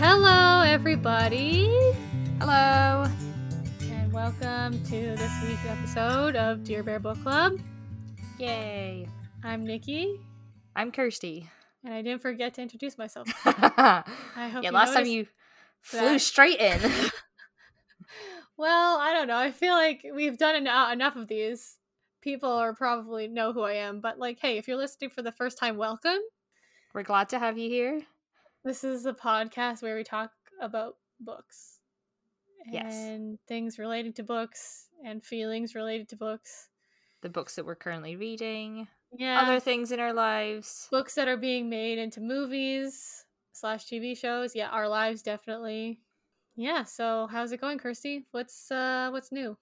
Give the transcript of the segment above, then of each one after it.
Hello, everybody, Hello. and welcome to this week's episode of Dear Bear Book Club. Yay. I'm Nikki, I'm Kirsty. and I didn't forget to introduce myself. yeah, I hope you last time you flew that. straight in. Well, I don't know. I feel like we've done en- enough of these. People are probably know who I am, but like, hey, if you're listening for the first time, welcome. We're glad to have you here. This is a podcast where we talk about books. Yes. And things related to books and feelings related to books. The books that we're currently reading, Yeah. other things in our lives. books that are being made into movies slash TV shows. Yeah, our lives definitely. Yeah, so how's it going, Kirsty? What's uh what's new?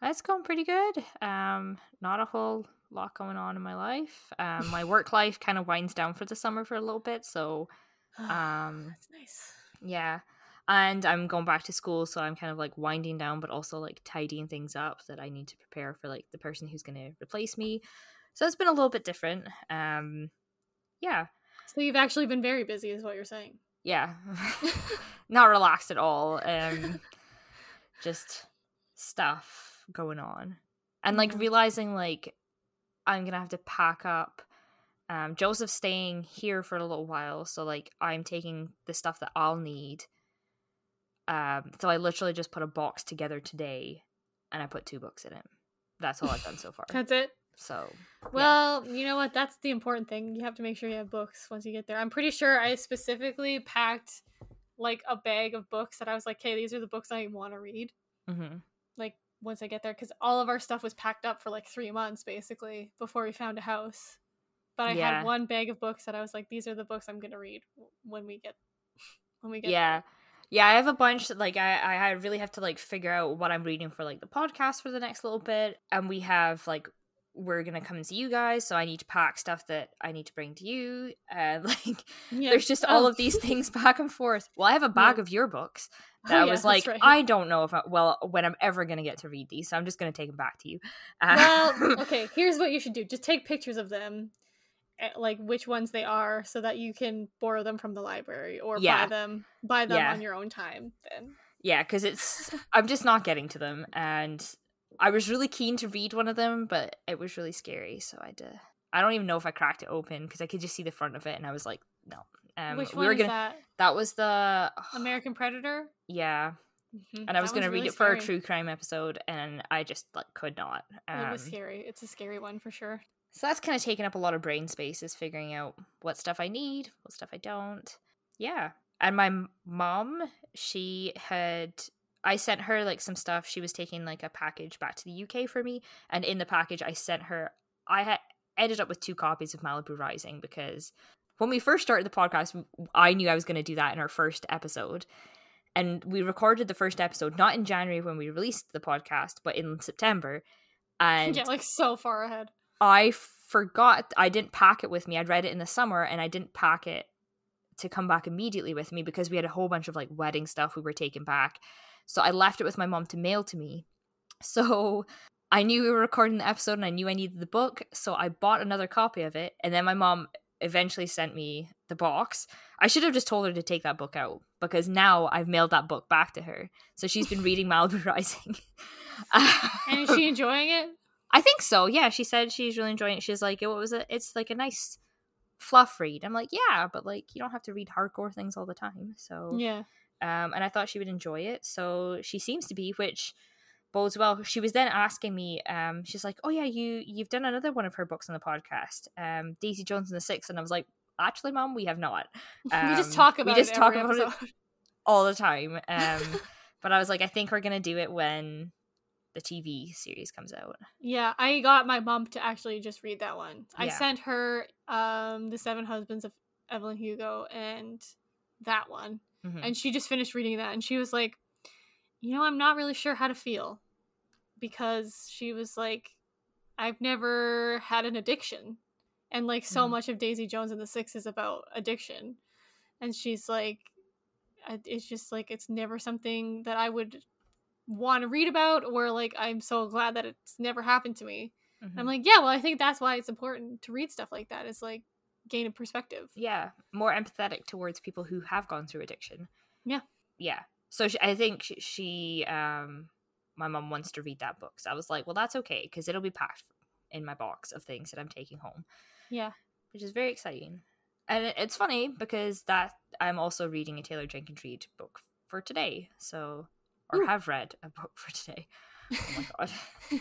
That's going pretty good. Um, not a whole lot going on in my life. Um, my work life kind of winds down for the summer for a little bit, so um, That's nice. yeah. And I'm going back to school, so I'm kind of like winding down, but also like tidying things up that I need to prepare for like the person who's going to replace me. So it's been a little bit different. Um, yeah, So you've actually been very busy, is what you're saying. yeah, not relaxed at all. Um, just stuff going on, and like realizing like I'm gonna have to pack up. Um, Joseph's staying here for a little while, so like I'm taking the stuff that I'll need. Um, so I literally just put a box together today, and I put two books in it. That's all I've done so far. That's it. So Well, you know what? That's the important thing. You have to make sure you have books once you get there. I'm pretty sure I specifically packed like a bag of books that I was like, "Hey, these are the books I want to read." hmm like once I get there because all of our stuff was packed up for like three months basically before we found a house. But I Yeah. had one bag of books that I was like, these are the books I'm gonna read when we get when we get yeah yeah i have a bunch that like I, I really have to like figure out what i'm reading for like the podcast for the next little bit and we have like we're gonna come and see you guys so i need to pack stuff that i need to bring to you and like. Yeah. there's just all Oh. of these things back and forth well i have a bag Yeah. of your books Oh, that i yeah, was like right. i don't know if I, well when i'm ever gonna get to read these so i'm just gonna take them back to you Uh, well, okay. Here's what you should do: just take pictures of them, like which ones they are, so that you can borrow them from the library or Yeah. buy them buy them Yeah. on your own time. Then yeah because it's i'm just not getting to them and i was really keen to read one of them but it was really scary so i did i don't even know if i cracked it open because i could just see the front of it and i was like no um which we one were gonna that? that was the American Predator. yeah Mhm. and i was gonna one's read really it for a true crime episode and i just like could not um, it was scary. It's a scary one for sure. So that's kind of taken up a lot of brain space is figuring out what stuff i need what stuff i don't. Yeah. And my mom she had i sent her like some stuff. She was taking like a package back to the uk for me and in the package i sent her i had ended up with two copies of malibu rising because when we first started the podcast I knew i was going to do that in our first episode. And we recorded the first episode not in january when we released the podcast but in september and yeah, like so far ahead. I forgot I didn't pack it with me. I'd read it in the summer and I didn't pack it to come back immediately with me because we had a whole bunch of like wedding stuff we were taking back. So I left it with my mom to mail to me. So I knew we were recording the episode and I knew I needed the book. So I bought another copy of it. And then my mom eventually sent me the box. I should have just told her to take that book out because now I've mailed that book back to her. So she's been reading Malibu Rising. And is she enjoying it? I think so. Yeah, she said she's really enjoying it. She's like, it was a, it's like a nice fluff read. I'm like, yeah, but like you don't have to read hardcore things all the time. So, Yeah. um, and I thought she would enjoy it. So she seems to be, which bodes well. She was then asking me, um, she's like, oh yeah, you you've done another one of her books on the podcast, um, Daisy Jones and the Six, and I was like, actually, mom, we have not. we just Um, talk about we just it talk about it all the time. Um, but I was like, I think we're gonna do it when the TV series comes out. Yeah, I got my mom to actually just read that one. I sent her um The Seven Husbands of Evelyn Hugo and that one. Mhm. And she just finished reading that and she was like, "You know, I'm not really sure how to feel." Because she was like, "I've never had an addiction." And like so Mhm. much of Daisy Jones and the Six is about addiction. And she's like it's just like it's never something that I would want to read about or like I'm so glad that it's never happened to me. And I'm like, yeah, well, I think that's why it's important to read stuff like that. It's like gain a perspective. yeah more empathetic towards people who have gone through addiction Yeah. yeah so she, i think she, she um my mom wants to read that book so i was like well that's okay because it'll be packed in my box of things that i'm taking home Yeah. which is very exciting and it's funny because that i'm also reading a taylor jenkins reid book for today so or Ooh. have read a book for today oh my god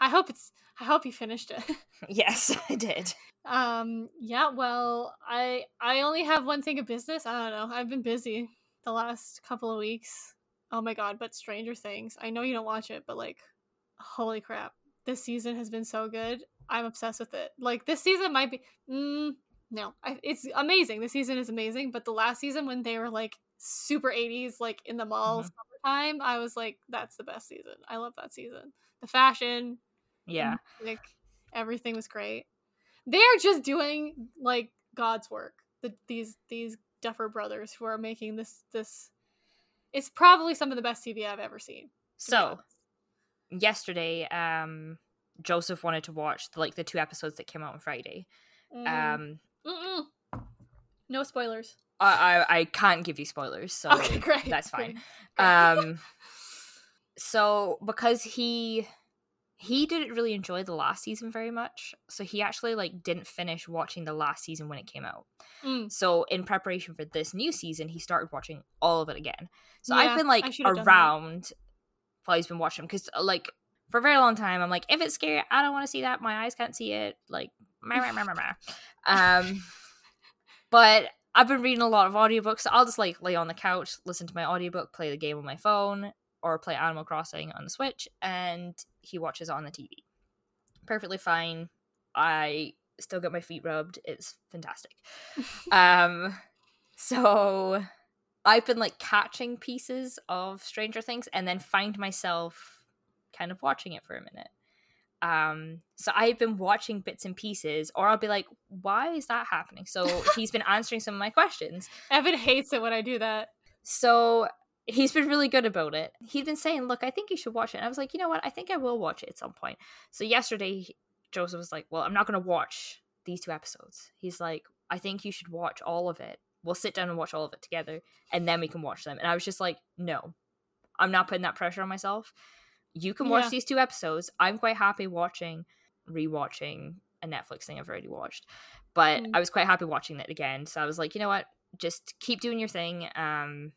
I hope it's I hope you finished it. yes i did um yeah, well, I I only have one thing of business. I don't know. I've been busy the last couple of weeks. Oh my god, but Stranger Things. I know you don't watch it, but like holy crap. This season has been so good. I'm obsessed with it. Like this season might be mm, no, I, it's amazing. This season is amazing, but the last season when they were like super 80s like in the mall Mhm. summertime, I was like that's the best season. I love that season. The fashion, yeah like everything was great. They're just doing like God's work. The, these these Duffer brothers who are making this this. It's probably some of the best TV I've ever seen. so yesterday um joseph wanted to watch like the two episodes that came out on friday Mm, um mm-mm. no spoilers. I, I i can't give you spoilers so okay, great. that's fine great, um so because he he didn't really enjoy the last season very much so he actually like didn't finish watching the last season when it came out Mm, so in preparation for this new season he started watching all of it again so Yeah, i've been like I should've done that. around while he's been watching because like for a very long time i'm like if it's scary i don't want to see that my eyes can't see it like meh, meh, meh, meh, meh. um but i've been reading a lot of audiobooks so i'll just like lay on the couch listen to my audiobook play the game on my phone or play animal crossing on the switch and he watches it on the tv perfectly fine. I still get my feet rubbed. It's fantastic. Um so i've been like catching pieces of stranger things and then find myself kind of watching it for a minute um so i've been watching bits and pieces or i'll be like why is that happening so he's been answering some of my questions Evan hates it when I do that. so he's been really good about it. he's been saying, "Look, I think you should watch it." And I was like, "You know what? I think I will watch it at some point." So yesterday, Joseph was like, "Well, I'm not going to watch these two episodes." He's like, "I think you should watch all of it. We'll sit down and watch all of it together, and then we can watch them." And I was just like, "No, I'm not putting that pressure on myself. You can watch Yeah. these two episodes. I'm quite happy watching, rewatching a Netflix thing I've already watched, but Mm. I was quite happy watching it again. So I was like, you know what? Just keep doing your thing. Um,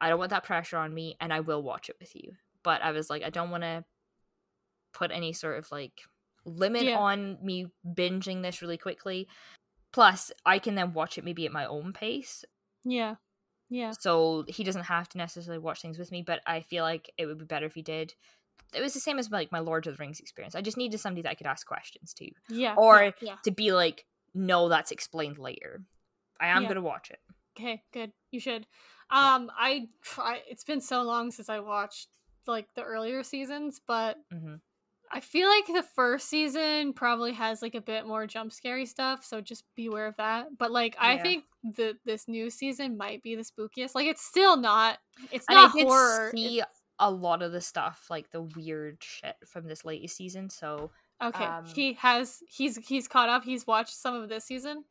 I don't want that pressure on me, and I will watch it with you. But I was like, I don't want to put any sort of like limit Yeah. on me binging this really quickly. Plus, I can then watch it maybe at my own pace. Yeah, yeah, So he doesn't have to necessarily watch things with me, but I feel like it would be better if he did. It was the same as like my Lord of the Rings experience. I just needed somebody that I could ask questions to, yeah. Or- yeah, yeah. to be like, no, that's explained later. I am Yeah. gonna watch it. Okay, good. You should. Um, I, I it's been so long since I watched like the earlier seasons, but hmm I feel like the first season probably has like a bit more jump scary stuff, so just beware of that. But like I Yeah. think the this new season might be the spookiest. Like it's still not it's And not I horror. see it's- a lot of the stuff, like the weird shit from this latest season. So okay, um, he has he's he's caught up. He's watched some of this season.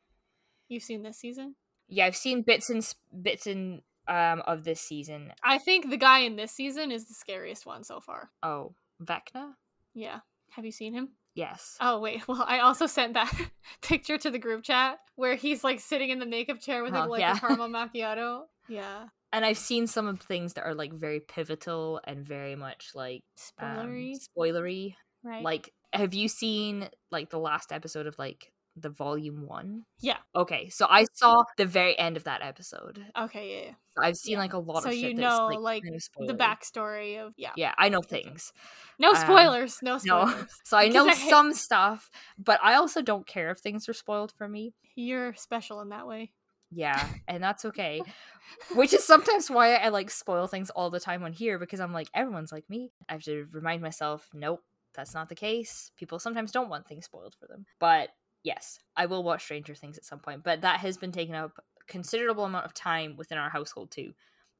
You've seen this season? yeah, I've seen bits and bits and um of this season. I think the guy in this season is the scariest one so far. Oh, Vecna. Yeah. Have you seen him? Yes. Oh wait, well I also sent that picture to the group chat where he's like sitting in the makeup chair with Oh, like yeah. a caramel macchiato. Yeah. And I've seen some of the things that are like very pivotal and very much like um, Spoilery. spoilery. right. Like, have you seen like the last episode of like the volume one? Yeah. Okay, so I saw the very end of that episode. Okay, yeah, yeah. So I've seen Yeah. like a lot So of you know, that's, like, kind of The backstory of yeah. Yeah, I know things. No Um, spoilers. no No, spoilers. so I know I hate- some stuff, but I also don't care if things are spoiled for me. You're special in that way. Yeah, and that's okay. Which is sometimes why I like spoil things all the time on here because I'm like, everyone's like me. I have to remind myself, nope, that's not the case. People sometimes don't want things spoiled for them. But yes, I will watch Stranger Things at some point. But that has been taking up a considerable amount of time within our household too,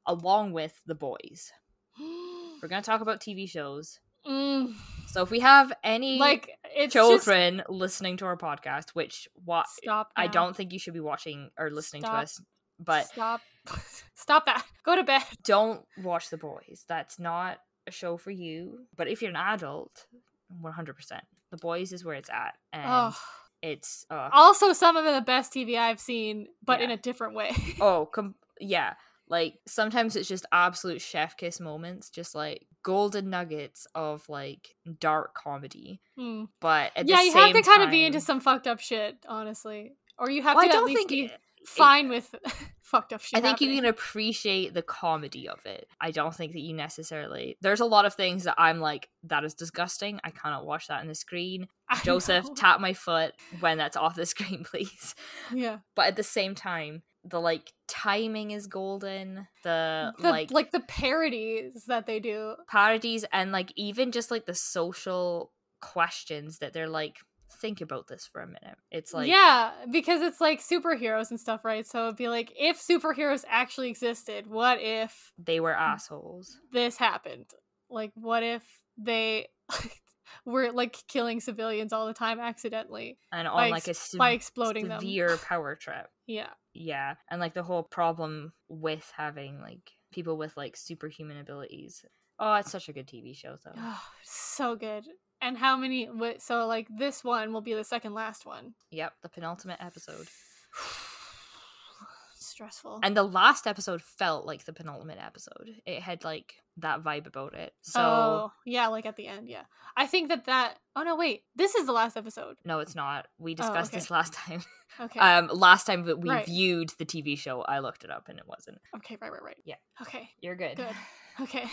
along with the boys. We're gonna talk about TV shows. Mm, So if we have any like it's just- children listening to our podcast, which what stop. I don't think you should be watching or listening Stop. to us. But stop. stop that. Go to bed. don't watch The Boys. That's not a show for you. But if you're an adult, 100%. The Boys is where it's at. And Oh. it's. Uh, Also, some of the best TV I've seen, but in a different way. oh, com- yeah. Like sometimes it's just absolute chef kiss moments, just like golden nuggets of like dark comedy. Hmm. But at Yeah, you have to kind of be into some fucked up shit, honestly, or you have Well, to I at don't least think be it- fine with fucked up shit. I think you can appreciate the comedy of it. I don't think that you necessarily. There's a lot of things that I'm like, that is disgusting. I cannot watch that on the screen. I Joseph, know. tap my foot when that's off the screen, please. yeah, But at the same time, the like timing is golden. The, the, like like the parodies that they do. parodies and like even just like the social questions that they're like, think about this for a minute. It's like, yeah, because it's like superheroes and stuff, right? So it'd be like, if superheroes actually existed, what if they were assholes. this happened? Like, what if they were like killing civilians all the time accidentally And on like a ex- by exploding them? severe power trip. Yeah, yeah and like the whole problem with having like people with like superhuman abilities oh it's such a good tv show though oh, so good. And how many? So like this one will be the second last one. yep the penultimate episode Stressful. and the last episode felt like the penultimate episode it had like that vibe about it so oh yeah, like at the end. Yeah, I think that that. Oh no, wait. This is the last episode. no it's not we discussed okay. this last time Okay. um last time that we Right. viewed the tv show i looked it up and it wasn't okay. Right. Right. Right. yeah. Okay. you're good Good. Okay.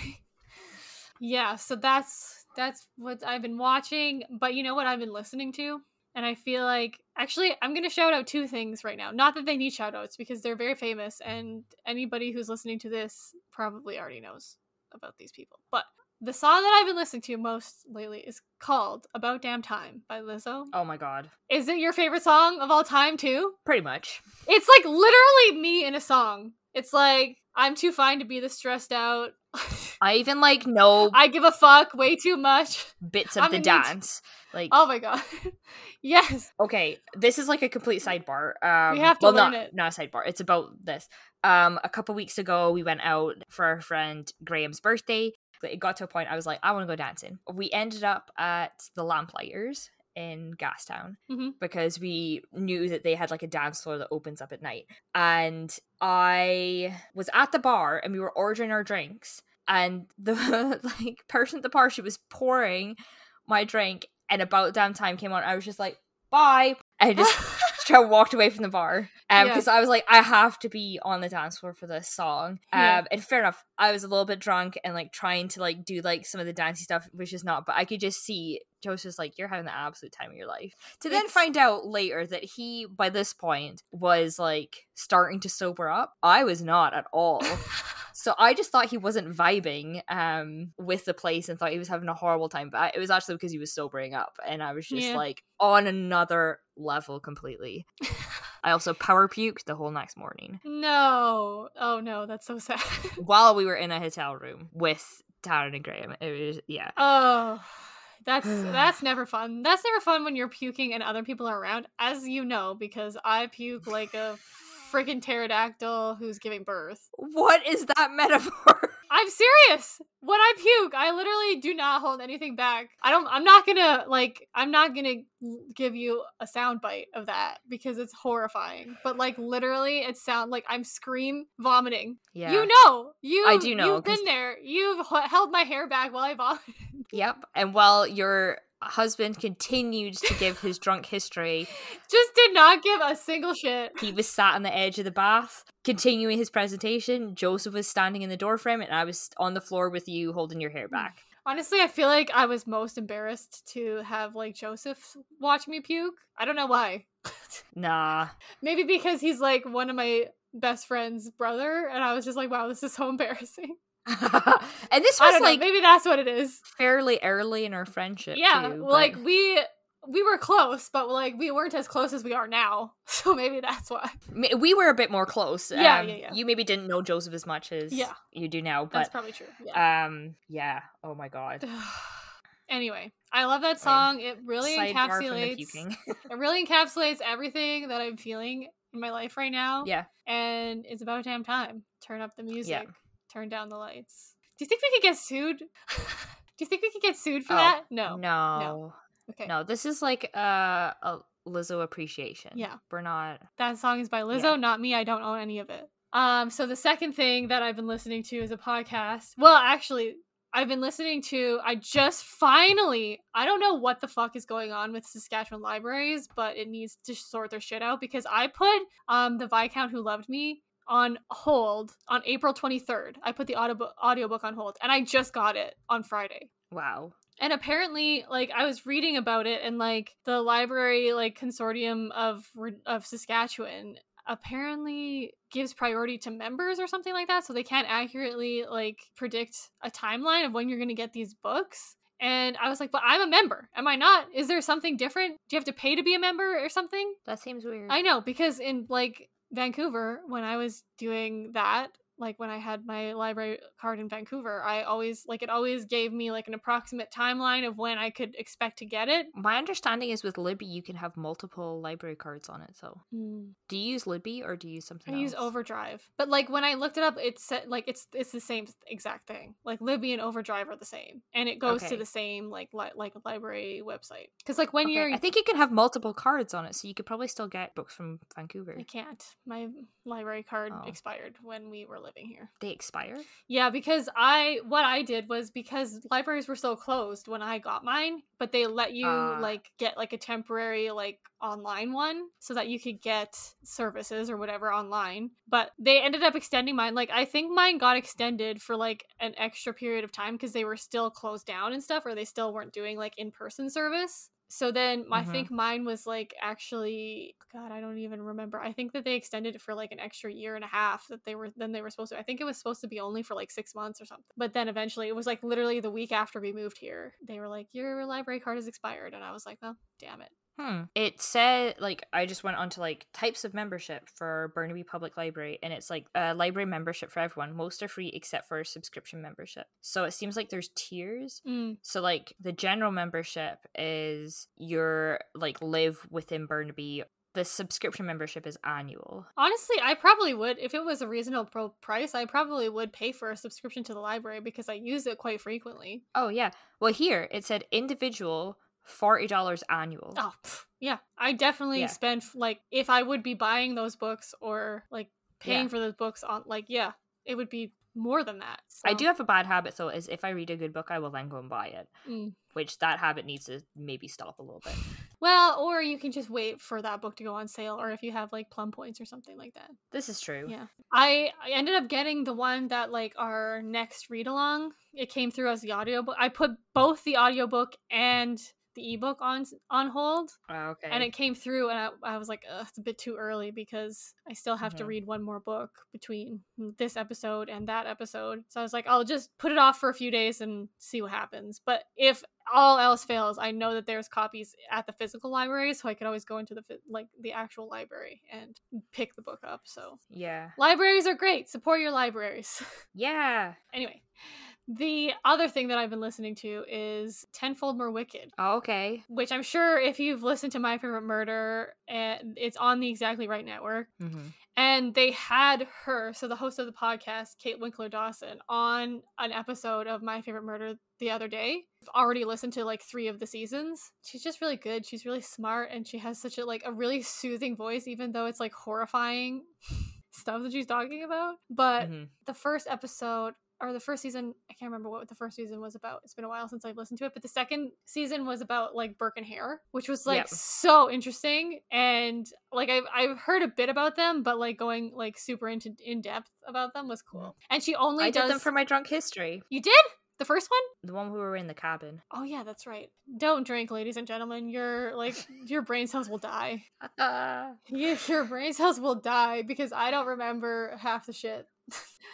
Yeah, so that's that's what I've been watching, but you know what I've been listening to? And I feel like actually I'm going to shout out two things right now. Not that they need shout outs because they're very famous and anybody who's listening to this probably already knows about these people. But the song that I've been listening to most lately is called About Damn Time by Lizzo. oh my god Is it your favorite song of all time too? pretty much It's like literally me in a song. It's like I'm too fine to be this stressed out. i even like know I give a fuck way too much. bits of I the mean, me t- dance like Oh my god. yes. Okay, this is like a complete sidebar. Um, have to well, learn not, it. Not a sidebar. It's about this. Um, a couple weeks ago, we went out for our friend Graham's birthday. But It got to a point I was like, I want to go dancing. We ended up at the Lamplighters in Gastown Mhm. because we knew that they had like a dance floor that opens up at night. And I was at the bar and we were ordering our drinks, and the like person at the bar she was pouring my drink, and about damn time came on. I was just like, bye, I just of walked away from the bar um Yeah. because I was like, I have to be on the dance floor for this song. Um, Yeah. and fair enough, I was a little bit drunk and like trying to like do like some of the dancey stuff, which is not. But I could just see Joseph's like, you're having the absolute time of your life. To then It's- find out later that he, by this point, was like starting to sober up. I was not at all. So I just thought he wasn't vibing um with the place and thought he was having a horrible time. But I, it was actually because he was sobering up, and I was just Yeah. like on another level completely. I also power puked the whole next morning no. Oh no, that's so sad. while we were in a hotel room with Taryn and Graham. It was yeah. oh. That's that's never fun. That's never fun when you're puking and other people are around, as you know, because I puke like a freaking pterodactyl who's giving birth. What is that metaphor? I'm serious. When I puke, I literally do not hold anything back. I don't. I'm not gonna like. I'm not gonna give you a sound bite of that because it's horrifying. But like literally, it sound like I'm scream vomiting. yeah. You know, you. I do know, You've 'cause- been there. You've h- held my hair back while I vomited. Yep. And while your husband continued to give his drunk history, Just did not give a single shit. he was sat on the edge of the bath, continuing his presentation. Joseph was standing in the doorframe, and I was on the floor with you holding your hair back. Hmm. Honestly, I feel like I was most embarrassed to have like Joseph watch me puke. I don't know why. Nah. Maybe because he's like one of my best friend's brother, and I was just like, wow, this is so embarrassing. and this was like know. Maybe that's what it is. fairly early in our friendship. Yeah, too, like but we we were close, but like we weren't as close as we are now. So maybe that's why. we were a bit more close. Yeah, um, yeah, yeah. You maybe didn't know Joseph as much as Yeah. you do now, But That's probably true. Yeah. um, yeah. Oh my god. Anyway, I love that song. It really Sidebar from the encapsulates it really encapsulates everything that I'm feeling in my life right now. yeah. And it's about damn time. Turn up the music. Turn down the lights. Do you think we could get sued? Do you think we could get sued for Oh, that? No. No. No. Okay. No, this is like uh, a Lizzo appreciation. Yeah. We're not. That song is by Lizzo, Yeah. not me. I don't own any of it. Um, so the second thing that I've been listening to is a podcast. Well, actually, I've been listening to I just finally I don't know what the fuck is going on with Saskatchewan libraries, but it needs to sort their shit out because I put um the Viscount Who Loved Me on hold on April 23rd. I put the audiobook audiobook on hold and I just got it on Friday. Wow. And apparently, like I was reading about it, and like the library, like consortium of of Saskatchewan, apparently gives priority to members or something like that, so they can't accurately like predict a timeline of when you're going to get these books. And I was like, but I'm a member. Am I not? Is there something different? Do you have to pay to be a member or something? That seems weird. I know because in like Vancouver, when I was doing that, like when I had my library card in Vancouver, I always like it always gave me like an approximate timeline of when I could expect to get it. My understanding is with Libby, you can have multiple library cards on it. So, mm. do you use Libby or do you use something I use? Overdrive, but like when I looked it up, it said like it's it's the same exact thing. Like Libby and Overdrive are the same, and it goes to the same like li- like library website. Because like when Okay, you're, I think you can have multiple cards on it, so you could probably still get books from Vancouver. I can't. My library card Oh. expired when we were living here. They expire. Yeah, because I what I did was because libraries were so closed when I got mine, but they let you Ah. like get like a temporary like online one so that you could get services or whatever online. But they ended up extending mine. Like I think mine got extended for like an extra period of time because they were still closed down and stuff or they still weren't doing like in-person service. So then I Mhm. think mine was like actually god, I don't even remember. I think that they extended it for like an extra year and a half that they were then they were supposed to. I think it was supposed to be only for like 6 months or something. But then eventually it was like literally the week after we moved here. They were like your library card has expired and I was like, "Well, damn it." Hmm. It said like I just went on to like types of membership for Burnaby Public Library, and it's like a library membership for everyone. Most are free except for subscription membership. So it seems like there's tiers. Mm. So like the general membership is your like live within Burnaby. The subscription membership is annual. Honestly, I probably would if it was a reasonable pro- price. I probably would pay for a subscription to the library because I use it quite frequently. Oh yeah. Well here it said individual forty dollars annual. Oh, pff, yeah. I definitely Yeah. spend like if I would be buying those books or like paying Yeah. for those books on like yeah, it would be more than that. I do have a bad habit though, is if I read a good book, I will then go and buy it. mm. Which that habit needs to maybe stop a little bit. Well, or you can just wait for that book to go on sale or if you have like plum points or something like that. This is true. Yeah. I, I ended up getting the one that like our next read along. It came through as the audiobook. I put both the audiobook and the ebook on on hold Oh, okay. and it came through and I, I was like Ugh, it's a bit too early because i still have to Mhm. read one more book between this episode and that episode so i was like i'll just put it off for a few days and see what happens but if all else fails i know that there's copies at the physical library so i could always go into the like the actual library and pick the book up so yeah. libraries are great support your libraries Yeah. anyway the other thing that i've been listening to is tenfold more wicked Oh, okay. which I'm sure if you've listened to My Favorite Murder, and it's on the Exactly Right network, Mm-hmm. and they had her, so the host of the podcast, Kate Winkler Dawson, on an episode of My Favorite Murder the other day. I've already listened to like three of the seasons. She's just really good. She's really smart, and she has such a like a really soothing voice, even though it's like horrifying stuff that she's talking about. But Mhm. the first episode or the first season i can't remember what the first season was about it's been a while since i've listened to it but the second season was about like burke and hare which was like Yep. so interesting and like I've, I've heard a bit about them but like going like super into in depth about them was cool and she only I does did them for my drunk history. you did the first one? The one we were in the cabin. Oh yeah that's right don't drink ladies and gentlemen your like your brain cells will die Uh, your, your brain cells will die because i don't remember half the shit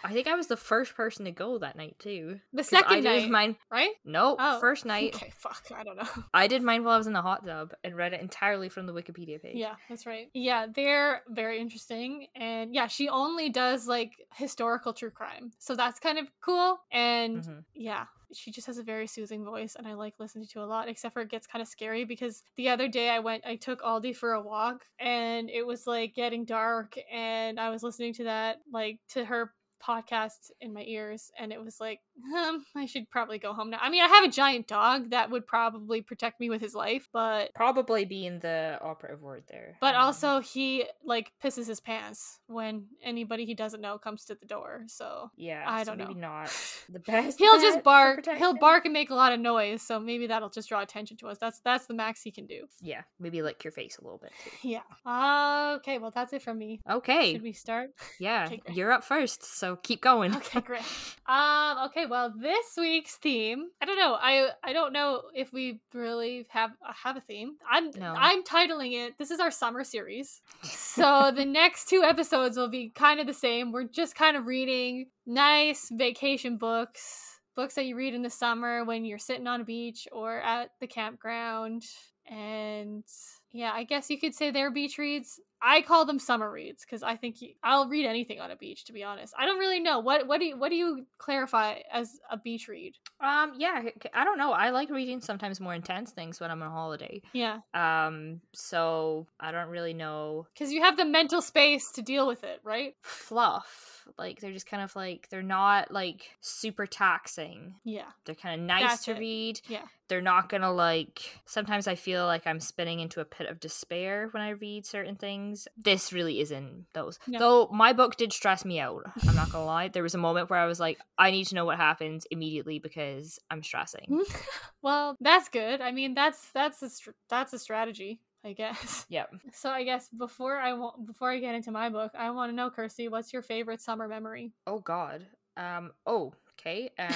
I think I was the first person to go that night too. The second did night mine. right No, Oh, first night. okay fuck i don't know I did mine while I was in the hot tub and read it entirely from the Wikipedia page. Yeah, that's right. Yeah, they're very interesting. And yeah, she only does like historical true crime. So that's kind of cool. And Mhm. yeah, she just has a very soothing voice and I like listening to a lot, except for it gets kind of scary because the other day I went, I took Aldi for a walk and it was like getting dark and I was listening to that, like to her podcast in my ears and it was like um, i should probably go home now. I mean i have a giant dog that would probably protect me with his life but probably being the operative word there but um, also he like pisses his pants when anybody he doesn't know comes to the door so yeah i so don't maybe know. not the best he'll just bark. He'll bark and make a lot of noise so maybe that'll just draw attention to us. That's that's the max he can do. Yeah maybe lick your face a little bit too. yeah. Uh, okay well that's it from me. Okay. Should we start? Yeah okay, you're up first so keep going. Okay, great. Um, okay, well, this week's theme, I don't know. I I don't know if we really have uh, have a theme. I'm no. I'm titling it. This is our summer series. so the next two episodes will be kind of the same. We're just kind of reading nice vacation books, books that you read in the summer when you're sitting on a beach or at the campground. And yeah, I guess you could say they're beach reads. I call them summer reads because I think you, I'll read anything on a beach. To be honest, I don't really know what what do you, what do you clarify as a beach read? Um, yeah, I don't know. I like reading sometimes more intense things when I'm on holiday. Yeah. Um, so I don't really know because you have the mental space to deal with it, right? Fluff. Like they're just kind of like they're not like super taxing. Yeah. They're kind of nice That's to it. read. Yeah. They're not gonna like. Sometimes I feel like I'm spinning into a pit of despair when I read certain things. This really isn't those. No. Though my book did stress me out. I'm not gonna lie. There was a moment where I was like, I need to know what happens immediately because I'm stressing. well, that's good. I mean, that's that's a that's a strategy. I guess. Yep. So I guess before I want before I get into my book, I want to know, Kirsty, what's your favorite summer memory? Oh God. Um. Oh. Okay. Um.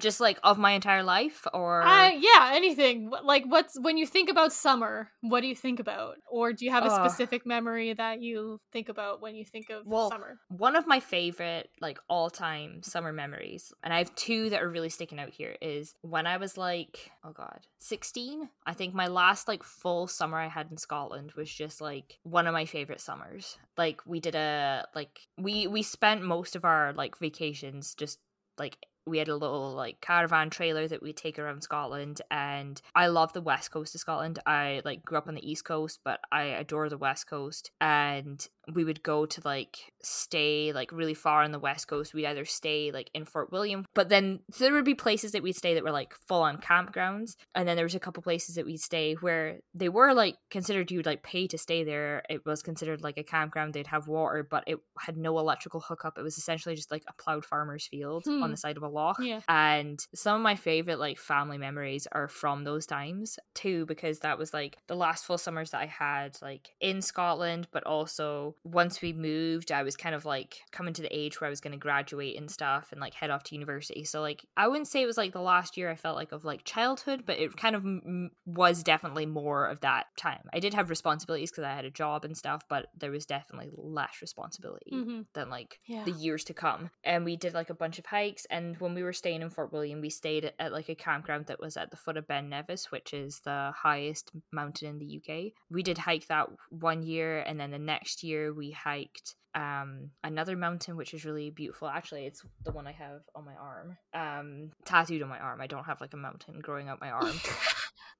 Just like of my entire life or uh, yeah anything like what's when you think about summer what do you think about? Or do you have a uh, specific memory that you think about when you think of well, summer? one of my favorite like all-time summer memories and i have two that are really sticking out here is when i was like oh god 16 i think my last like full summer i had in scotland was just like one of my favorite summers. Like we did a like we we spent most of our like vacations just like we had a little like caravan trailer that we take around Scotland and I love the west coast of Scotland. I like grew up on the east coast, but I adore the west coast and we would go to like stay like really far on the west coast. We'd either stay like in Fort William, but then so there would be places that we'd stay that were like full on campgrounds, and then there was a couple places that we'd stay where they were like considered you'd like pay to stay there. It was considered like a campground. They'd have water, but it had no electrical hookup. It was essentially just like a plowed farmer's field hmm. on the side of a Yeah. And some of my favorite like family memories are from those times too, because that was like the last full summers that I had like in Scotland, but also once we moved, I was kind of like coming to the age where I was going to graduate and stuff and like head off to university. So like I wouldn't say it was like the last year I felt like of like childhood, but it kind of m- was definitely more of that time. I did have responsibilities because I had a job and stuff, but there was definitely less responsibility mm-hmm. than like yeah. the years to come. And we did like a bunch of hikes. And when we were staying in Fort William, we stayed at, at like a campground that was at the foot of Ben Nevis, which is the highest mountain in the UK. We did hike that one year, and then the next year we hiked um another mountain which is really beautiful. Actually it's the one i have on my arm um tattooed on my arm. I don't have like a mountain growing up my arm.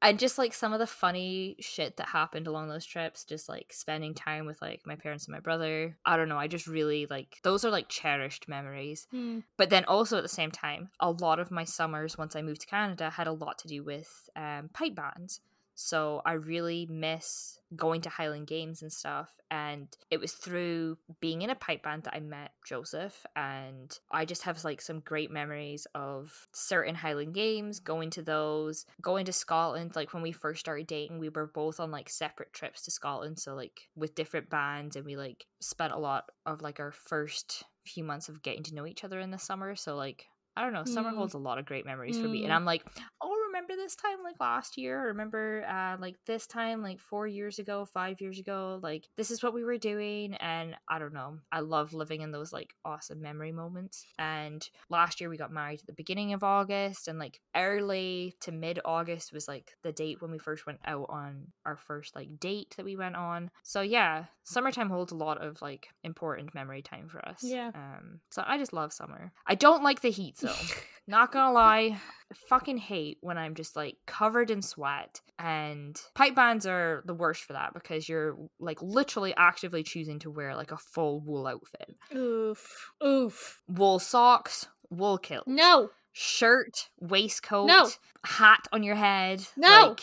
And just like some of the funny shit that happened along those trips just like spending time with like my parents and my brother. I don't know. I just really like those are like cherished memories. Mm. but then also at the same time a lot of my summers once i moved to canada had a lot to do with um pipe bands so I really miss going to Highland Games and stuff. And it was through being in a pipe band that I met Joseph. And I just have like some great memories of certain Highland Games, going to those, going to Scotland. Like when we first started dating, we were both on like separate trips to Scotland. So like with different bands, and we like spent a lot of like our first few months of getting to know each other in the summer. So like I don't know, summer mm. holds a lot of great memories mm. for me. And mm. I'm like, oh, remember this time like last year. I remember uh, like this time like four years ago, five years ago. Like this is what we were doing, and I don't know. I love living in those like awesome memory moments. And last year we got married at the beginning of August, and like early to mid August was like the date when we first went out on our first like date that we went on. So yeah, summertime holds a lot of like important memory time for us. Yeah. Um. So I just love summer. I don't like the heat though. Not gonna lie, fucking hate when I'm just like covered in sweat. And pipe bands are the worst for that because you're like literally actively choosing to wear like a full wool outfit. Oof. Oof. Wool socks, wool kilt, No. shirt, waistcoat, No. hat on your head. No. Like,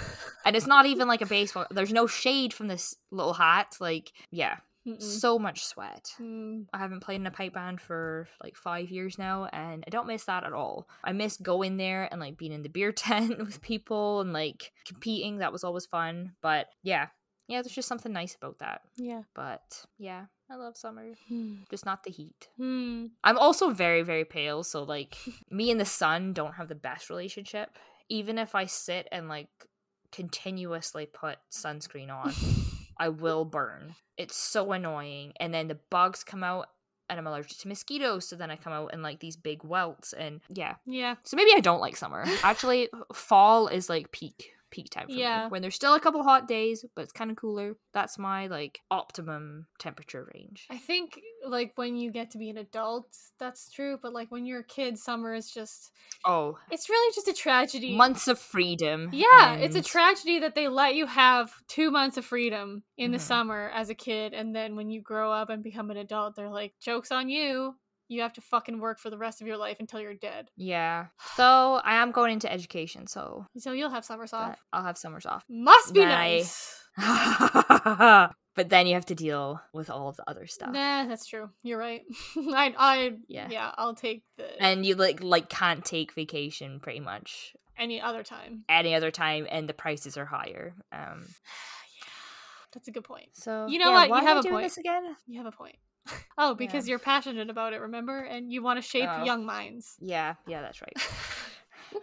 and it's not even like a baseball. There's no shade from this little hat. Like, yeah, Mm-mm. so much sweat. Mm. I haven't played in a pipe band for like five years now, and I don't miss that at all. I miss going there and like being in the beer tent with people and like competing. That was always fun. But yeah, yeah, there's just something nice about that. Yeah. But yeah, I love summer, Hmm. just not the heat. Hmm. I'm also very, very pale, so like me and the sun don't have the best relationship. Even if I sit and like continuously put sunscreen on, I will burn. It's so annoying. And then the bugs come out and I'm allergic to mosquitoes, so then I come out in like these big welts and yeah. Yeah. So maybe I don't like summer. Actually, fall is like peak peak time for Yeah. me. When there's still a couple hot days, but it's kind of cooler. That's my like optimum temperature range. I think like when you get to be an adult, that's true. But like when you're a kid, summer is just Oh, it's really just a tragedy. months of freedom. Yeah, it's a tragedy that they let you have two months of freedom in the Mhm. summer as a kid, and then when you grow up and become an adult, they're like, "Jokes on you! You have to fucking work for the rest of your life until you're dead." Yeah. So I am going into education, so So you'll have summers off. I'll have summers off. Must be Then I- nice. but then you have to deal with all of the other stuff. Nah, that's true. You're right. I, I, Yeah. yeah, I'll take the And you like like can't take vacation pretty much any other time. any other time and the prices are higher. Um That's a good point. so You know yeah, what? Why You have I a point. this again? You have a point. Oh, because you're passionate about it, remember? And you want to shape Oh. young minds. Yeah, yeah, that's right.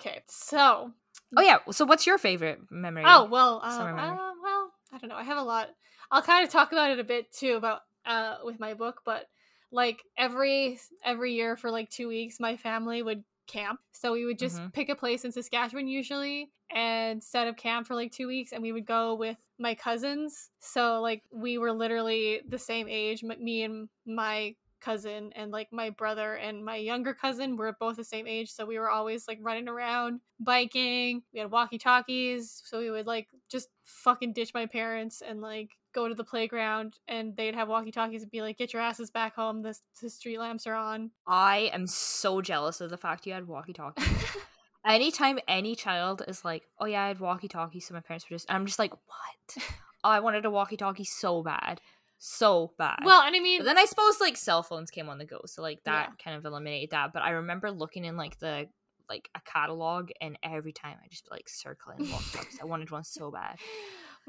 okay, so oh yeah, so what's your favorite memory? Oh well, uh, memory. uh, well, I don't know. I have a lot. I'll kind of talk about it a bit too about uh with my book, but like every every year for like two weeks, my family would camp. So we would just Mhm. pick a place in Saskatchewan usually and set up camp for like two weeks, and we would go with my cousins. So like we were literally the same age, m- me and my cousin and like my brother and my younger cousin were both the same age so we were always like running around biking we had walkie talkies so we would like just fucking ditch my parents and like go to the playground and they'd have walkie talkies and be like get your asses back home the, the street lamps are on I am so jealous of the fact you had walkie talkies. Anytime any child is like, "Oh yeah, I had walkie-talkie, so my parents were just, I'm just like, "What?" I wanted a walkie talkie so bad, so bad. well and i mean But then I suppose like cell phones came on the go, so like that Yeah. kind of eliminated that. But I remember looking in like the like a catalog, and every time I just like circling walkie talkies. I wanted one so bad.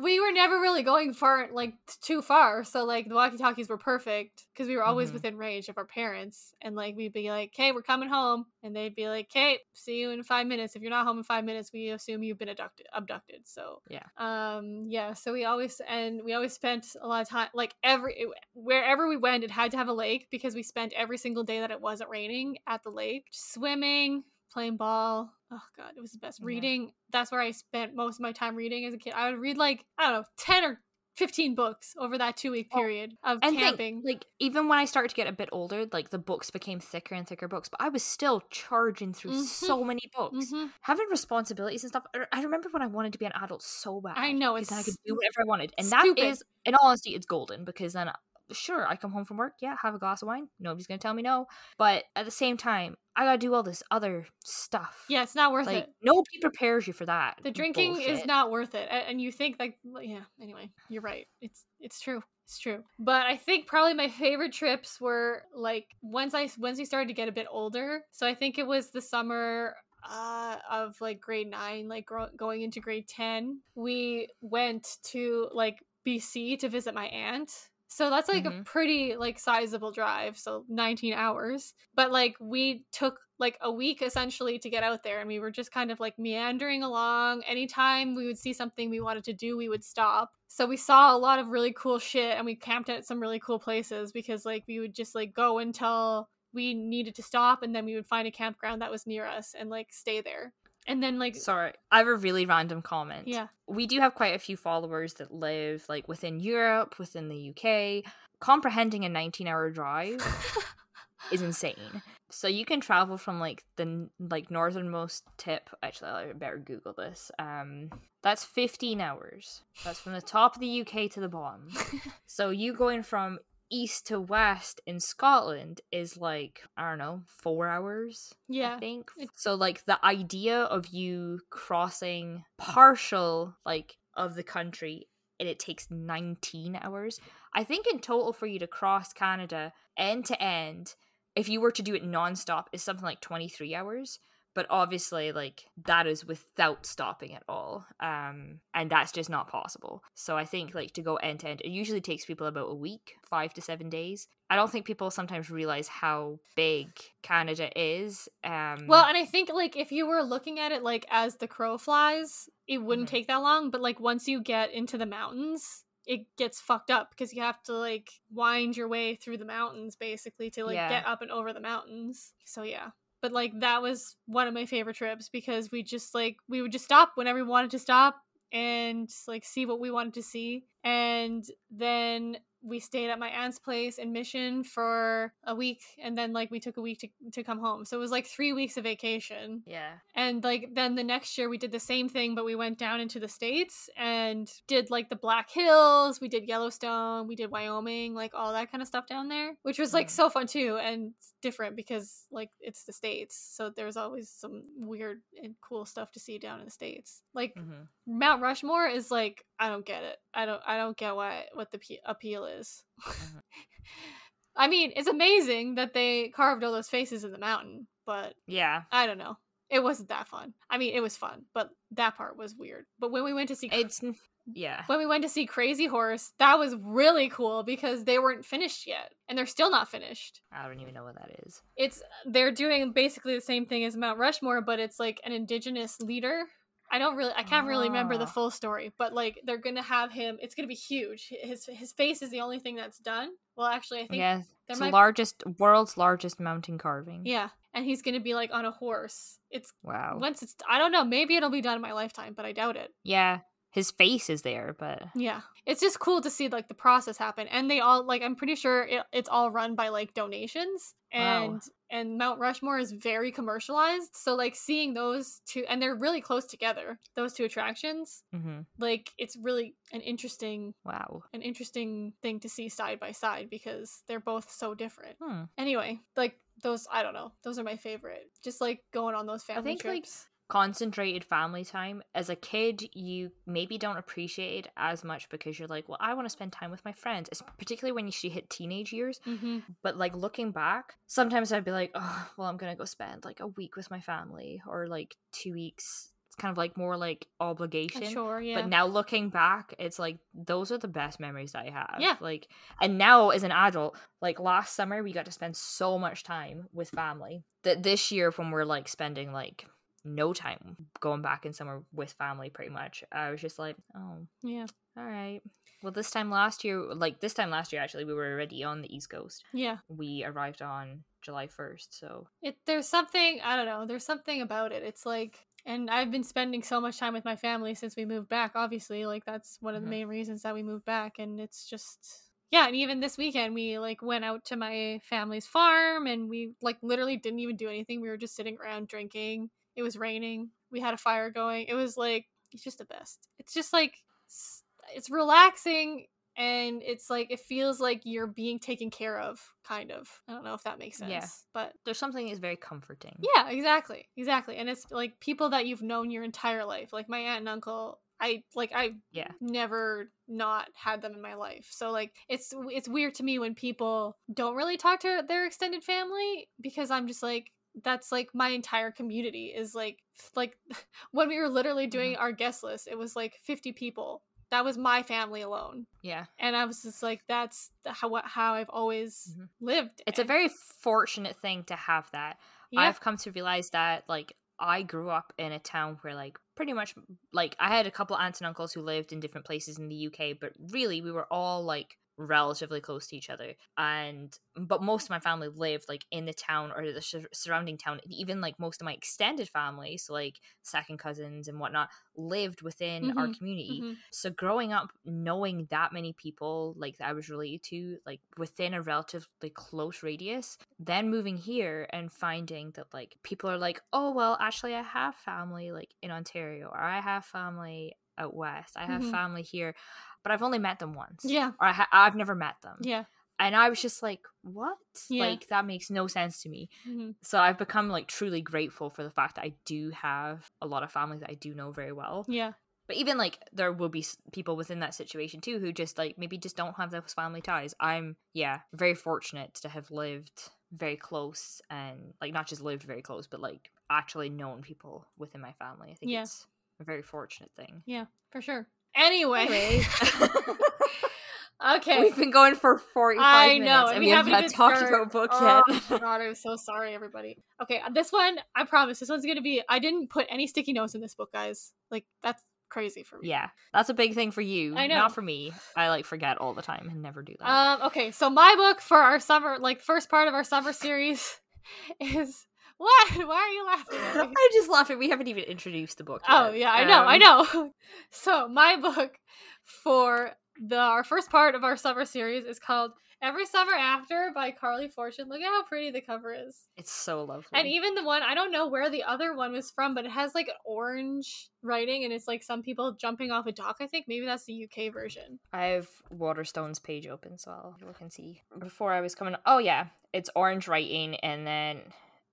we were never really going far like too far so like the walkie talkies were perfect because we were always Mhm. within range of our parents and like we'd be like hey we're coming home and they'd be like hey see you in five minutes if you're not home in five minutes we assume you've been abducted abducted so Yeah. um yeah so we always and we always spent a lot of time like every wherever we went it had to have a lake because we spent every single day that it wasn't raining at the lake swimming playing ball oh god it was the best Yeah. reading that's where i spent most of my time reading as a kid i would read like i don't know 10 or 15 books over that two week Oh, period of And camping think, like even when I started to get a bit older, like the books became thicker and thicker books, but I was still charging through Mhm. so many books. Mhm. Having responsibilities and stuff. I- remember when I wanted to be an adult so bad. I know, because I could do whatever I wanted, and that stupid. is, in all honesty, it's golden because then. Sure, I come home from work, yeah, have a glass of wine. Nobody's gonna tell me no. But at the same time, I gotta do all this other stuff. yeah it's not worth it. like it nobody prepares you for that. the drinking is not worth it and you think like yeah anyway you're right it's it's true it's true but i think probably my favorite trips were like once i once we started to get a bit older so i think it was the summer uh of like grade 9 like gro- going into grade 10 we went to like bc to visit my aunt So that's like a Mhm. pretty like sizable drive, so 19 hours. But like we took like a week essentially to get out there and we were just kind of like meandering along. Anytime we would see something we wanted to do, we would stop. So we saw a lot of really cool shit and we camped at some really cool places because like we would just like go until we needed to stop and then we would find a campground that was near us and like stay there. And then like Sorry, I have a really random comment. yeah. we do have quite a few followers that live like within Europe, within the UK. Comprehending a 19 hour drive is insane. So you can travel from like the like northernmost tip. Actually, I better Google this. Um, that's 15 hours. That's from the top of the UK to the bottom. so you going from east to west in Scotland is like I don't know four hours. Yeah. I think. So like the idea of you crossing partial like of the country and it takes 19 hours. I think in total for you to cross Canada end to end, if you were to do it nonstop, is something like 23 hours. But obviously, like that is without stopping at all, um, and that's just not possible. So I think like to go end to end, it usually takes people about a week, five to seven days. I don't think people sometimes realize how big Canada is. Um, Well, and I think like if you were looking at it like as the crow flies, it wouldn't Mhm. take that long. But like once you get into the mountains, it gets fucked up because you have to like wind your way through the mountains basically to like Yeah. get up and over the mountains. So yeah. But like that was one of my favorite trips because we just like we would just stop whenever we wanted to stop and like see what we wanted to see. And then we stayed at my aunt's place in Mission for a week and then like we took a week to, to come home. So it was like three weeks of vacation. yeah, And like then the next year we did the same thing, but we went down into the states and did like the Black Hills, we did Yellowstone, we did Wyoming, like all that kind of stuff down there, which was like so fun too and different because like it's the states, so there's always some weird and cool stuff to see down in the states. Like hmm Mount Rushmore is like I don't get it. I don't I don't get what what the pe- appeal is. Mhm. I mean, it's amazing that they carved all those faces in the mountain, but yeah. I don't know. It wasn't that fun. I mean, it was fun, but that part was weird. But when we went to see It's yeah. when we went to see Crazy Horse, that was really cool because they weren't finished yet, and they're still not finished. I don't even know what that is. It's they're doing basically the same thing as Mount Rushmore, but it's like an indigenous leader. I don't really, I can't really remember the Ah. full story, but like they're gonna have him. It's gonna be huge. His his face is the only thing that's done. Well, actually, I think there it's might- largest world's largest mountain carving. yeah, and he's gonna be like on a horse. It's Wow. once it's I don't know. Maybe it'll be done in my lifetime, but I doubt it. Yeah, his face is there, but Yeah. It's just cool to see like the process happen. And they all like I'm pretty sure it, it's all run by like donations Wow. and and Mount Rushmore is very commercialized. So like seeing those two and they're really close together, those two attractions, hmm like it's really an interesting wow. an interesting thing to see side by side because they're both so different. Hmm. Anyway, like those I don't know. Those are my favorite. Just like going on those family think, like, trips. Concentrated family time. As a kid, you maybe don't appreciate it as much because you're like, well, I want to spend time with my friends, it's particularly when you she hit teenage years. mm-hmm. But like looking back, sometimes I'd be like, oh, well, I'm gonna go spend like a week with my family or like two weeks. It's kind of like more like obligation. Sure, yeah. But now looking back, it's like those are the best memories that I have. Yeah. Like, and now as an adult, like last summer, we got to spend so much time with family that this year, when we're like spending like no time going back in summer with family, pretty much, I was just like, oh, yeah. all right. Well, this time last year, like this time last year, actually, we were already on the East Coast. Yeah. We arrived on July 1st. So, it there's something i don't know there's something about it it's like and i've been spending so much time with my family since we moved back obviously like that's one of the Mhm. main reasons that we moved back and it's just yeah and even this weekend we like went out to my family's farm and we like literally didn't even do anything we were just sitting around drinking it was raining we had a fire going it was like it's just the best it's just like it's relaxing and it's like it feels like you're being taken care of kind of i don't know if that makes sense Yeah. but there's something that's very comforting. yeah, exactly. Exactly. And it's like people that you've known your entire life. Like my aunt and uncle, I like I Yeah. never not had them in my life. So like it's it's weird to me when people don't really talk to their extended family because I'm just like that's like my entire community is like like when we were literally doing our guest list, it was like 50 people that was my family alone. Yeah. And I was just like, that's how how I've always Mhm. lived. It's a very fortunate thing to have that. yeah, I've come to realize that like I grew up in a town where like pretty much like I had a couple aunts and uncles who lived in different places in the UK, but really we were all like relatively close to each other and but most of my family lived like in the town or the sur- surrounding town even like most of my extended family so like second cousins and whatnot lived within our Mhm, community mhm. so growing up knowing that many people like that i was related to like within a relatively close radius then moving here and finding that like people are like oh well actually i have family like in ontario or i have family out west i have Mhm. family here but i've only met them once Yeah. or I ha- i've never met them yeah. and i was just like what Yeah. like that makes no sense to me mhm. so i've become like truly grateful for the fact that i do have a lot of family that i do know very well Yeah. but even like there will be people within that situation too who just like maybe just don't have those family ties. I'm yeah, very fortunate to have lived very close and like not just lived very close, but like actually known people within my family. I think Yeah. it's a very fortunate thing. Yeah. For sure. Anyway. Anyway. okay. We've been going for 45 I minutes know, and and we, we haven't haven't even even talked started. about book Oh, yet. God, I'm so sorry, everybody. Okay, this one, I promise, this one's gonna be. I didn't put any sticky notes in this book, guys. Like that's crazy for me. yeah, that's a big thing for you, I know. not for me. I like forget all the time and never do that. Um. Okay, so my book for our summer, like first part of our summer series, is what? Why are you laughing? at me? I just laugh at we haven't even introduced the book. Oh yeah, I know, I Um, know. So my book for the our first part of our summer series is called Every Summer After by Carley Fortune. Look at how pretty the cover is. It's so lovely. And even the one, I don't know where the other one was from, but it has like an orange writing and it's like some people jumping off a dock, I think. Maybe that's the UK version. I have Waterstone's page open, so I'll look and see. Before I was coming, oh yeah, it's orange writing, and then,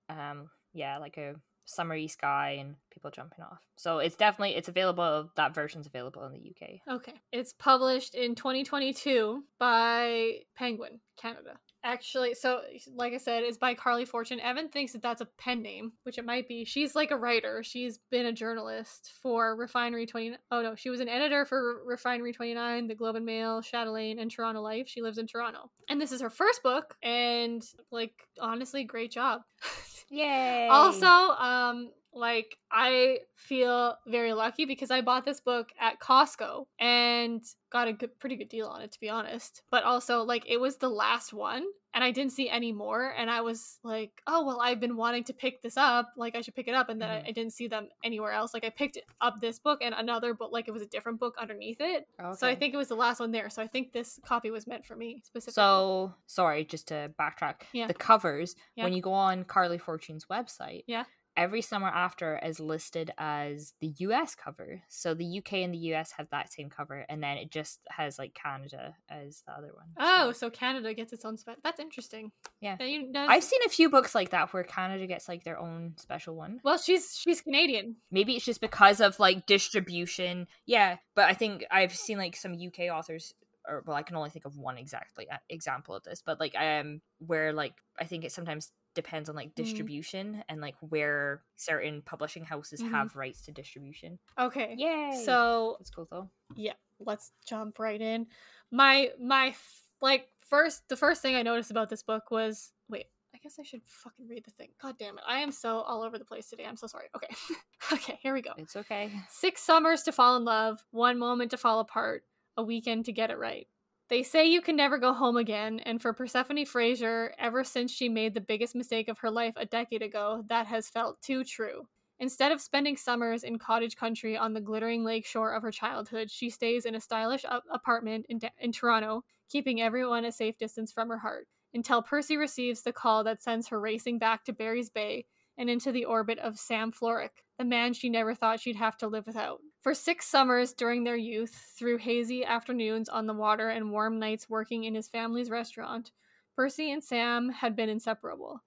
um, yeah, like a summery sky and people jumping off. So it's definitely it's available. That version's available in the UK. Okay. It's published in 2022 by Penguin, Canada. Actually, so like I said, it's by Carley Fortune. Evan thinks that that's a pen name, which it might be. She's like a writer. She's been a journalist for Refinery 29. Oh no, she was an editor for Refinery 29, The Globe and Mail, Chatelaine, and Toronto Life. She lives in Toronto. And this is her first book, and like honestly, great job. Yay! Also, um, like I feel very lucky because I bought this book at Costco and got a good, pretty good deal on it, to be honest. But also, like it was the last one, and I didn't see any more, and I was like, oh well, I've been wanting to pick this up, like I should pick it up, and then I, Mhm. I didn't see them anywhere else. Like I picked up this book and another book, like it was a different book underneath it. Okay. So I think it was the last one there. So I think this copy was meant for me specifically. So sorry, just to backtrack. Yeah. The covers Yeah. when you go on Carley Fortune's website. Yeah. Every summer after is listed as the US cover. So the UK and the US have that same cover, and then it just has like Canada as the other one. Oh, So- so Canada gets its own spec. That's interesting. Yeah. That you- that- I've seen a few books like that where Canada gets like their own special one. well, she's she's Canadian. Maybe it's just because of like distribution. Yeah, but I think I've seen like some UK authors or well, I can only think of one exactly uh, example of this, but like um where like I think it sometimes depends on like distribution and like where certain publishing houses Mhm. have rights to distribution. Okay. Yay! So that's cool though. yeah, let's jump right in. My my like first the first thing I noticed about this book was wait, I guess I should fucking read the thing. God damn it. I am so all over the place today. I'm so sorry. Okay. okay, here we go. It's okay. Six summers to fall in love, one moment to fall apart, a weekend to get it right. They say you can never go home again, and for Persephone Fraser, ever since she made the biggest mistake of her life a decade ago, that has felt too true. Instead of spending summers in cottage country on the glittering lake shore of her childhood, she stays in a stylish apartment in, in Toronto, keeping everyone a safe distance from her heart, until Percy receives the call that sends her racing back to Barry's Bay and into the orbit of Sam Florek, the man she never thought she'd have to live without. For six summers during their youth, through hazy afternoons on the water and warm nights working in his family's restaurant, Percy and Sam had been inseparable.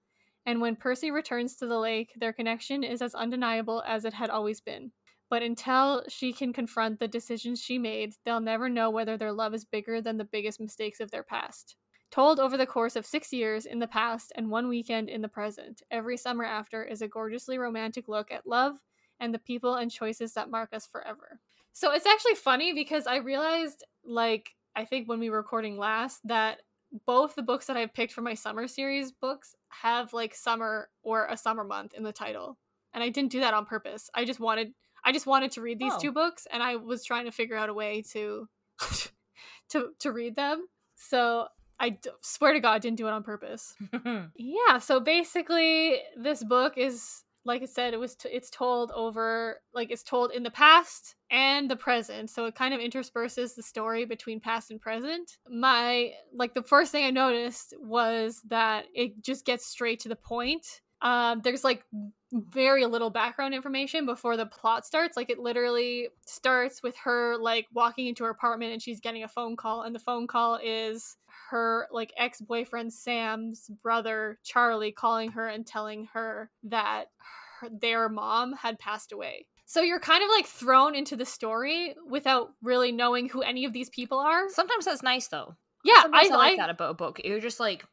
And when Percy returns to the lake, their connection is as undeniable as it had always been. But until she can confront the decisions she made, they'll never know whether their love is bigger than the biggest mistakes of their past. Told over the course of six years in the past and one weekend in the present, every summer after is a gorgeously romantic look at love and the people and choices that mark us forever. So it's actually funny because I realized, like, I think when we were recording last, that both the books that I've picked for my summer series books have like summer or a summer month in the title. And I didn't do that on purpose. I just wanted I just wanted to read these Oh. two books and I was trying to figure out a way to to to read them. So I d- swear to God I didn't do it on purpose. Yeah, so basically this book is like I said it was t- it's told over like it's told in the past and the present. So it kind of intersperses the story between past and present. My like the first thing I noticed was that it just gets straight to the point. Um there's like very little background information before the plot starts. Like it literally starts with her like walking into her apartment and she's getting a phone call and the phone call is her like ex-boyfriend Sam's brother Charlie calling her and telling her that her, their mom had passed away. So you're kind of like thrown into the story without really knowing who any of these people are. Sometimes that's nice though. Yeah, I I like like that about a book. You're just like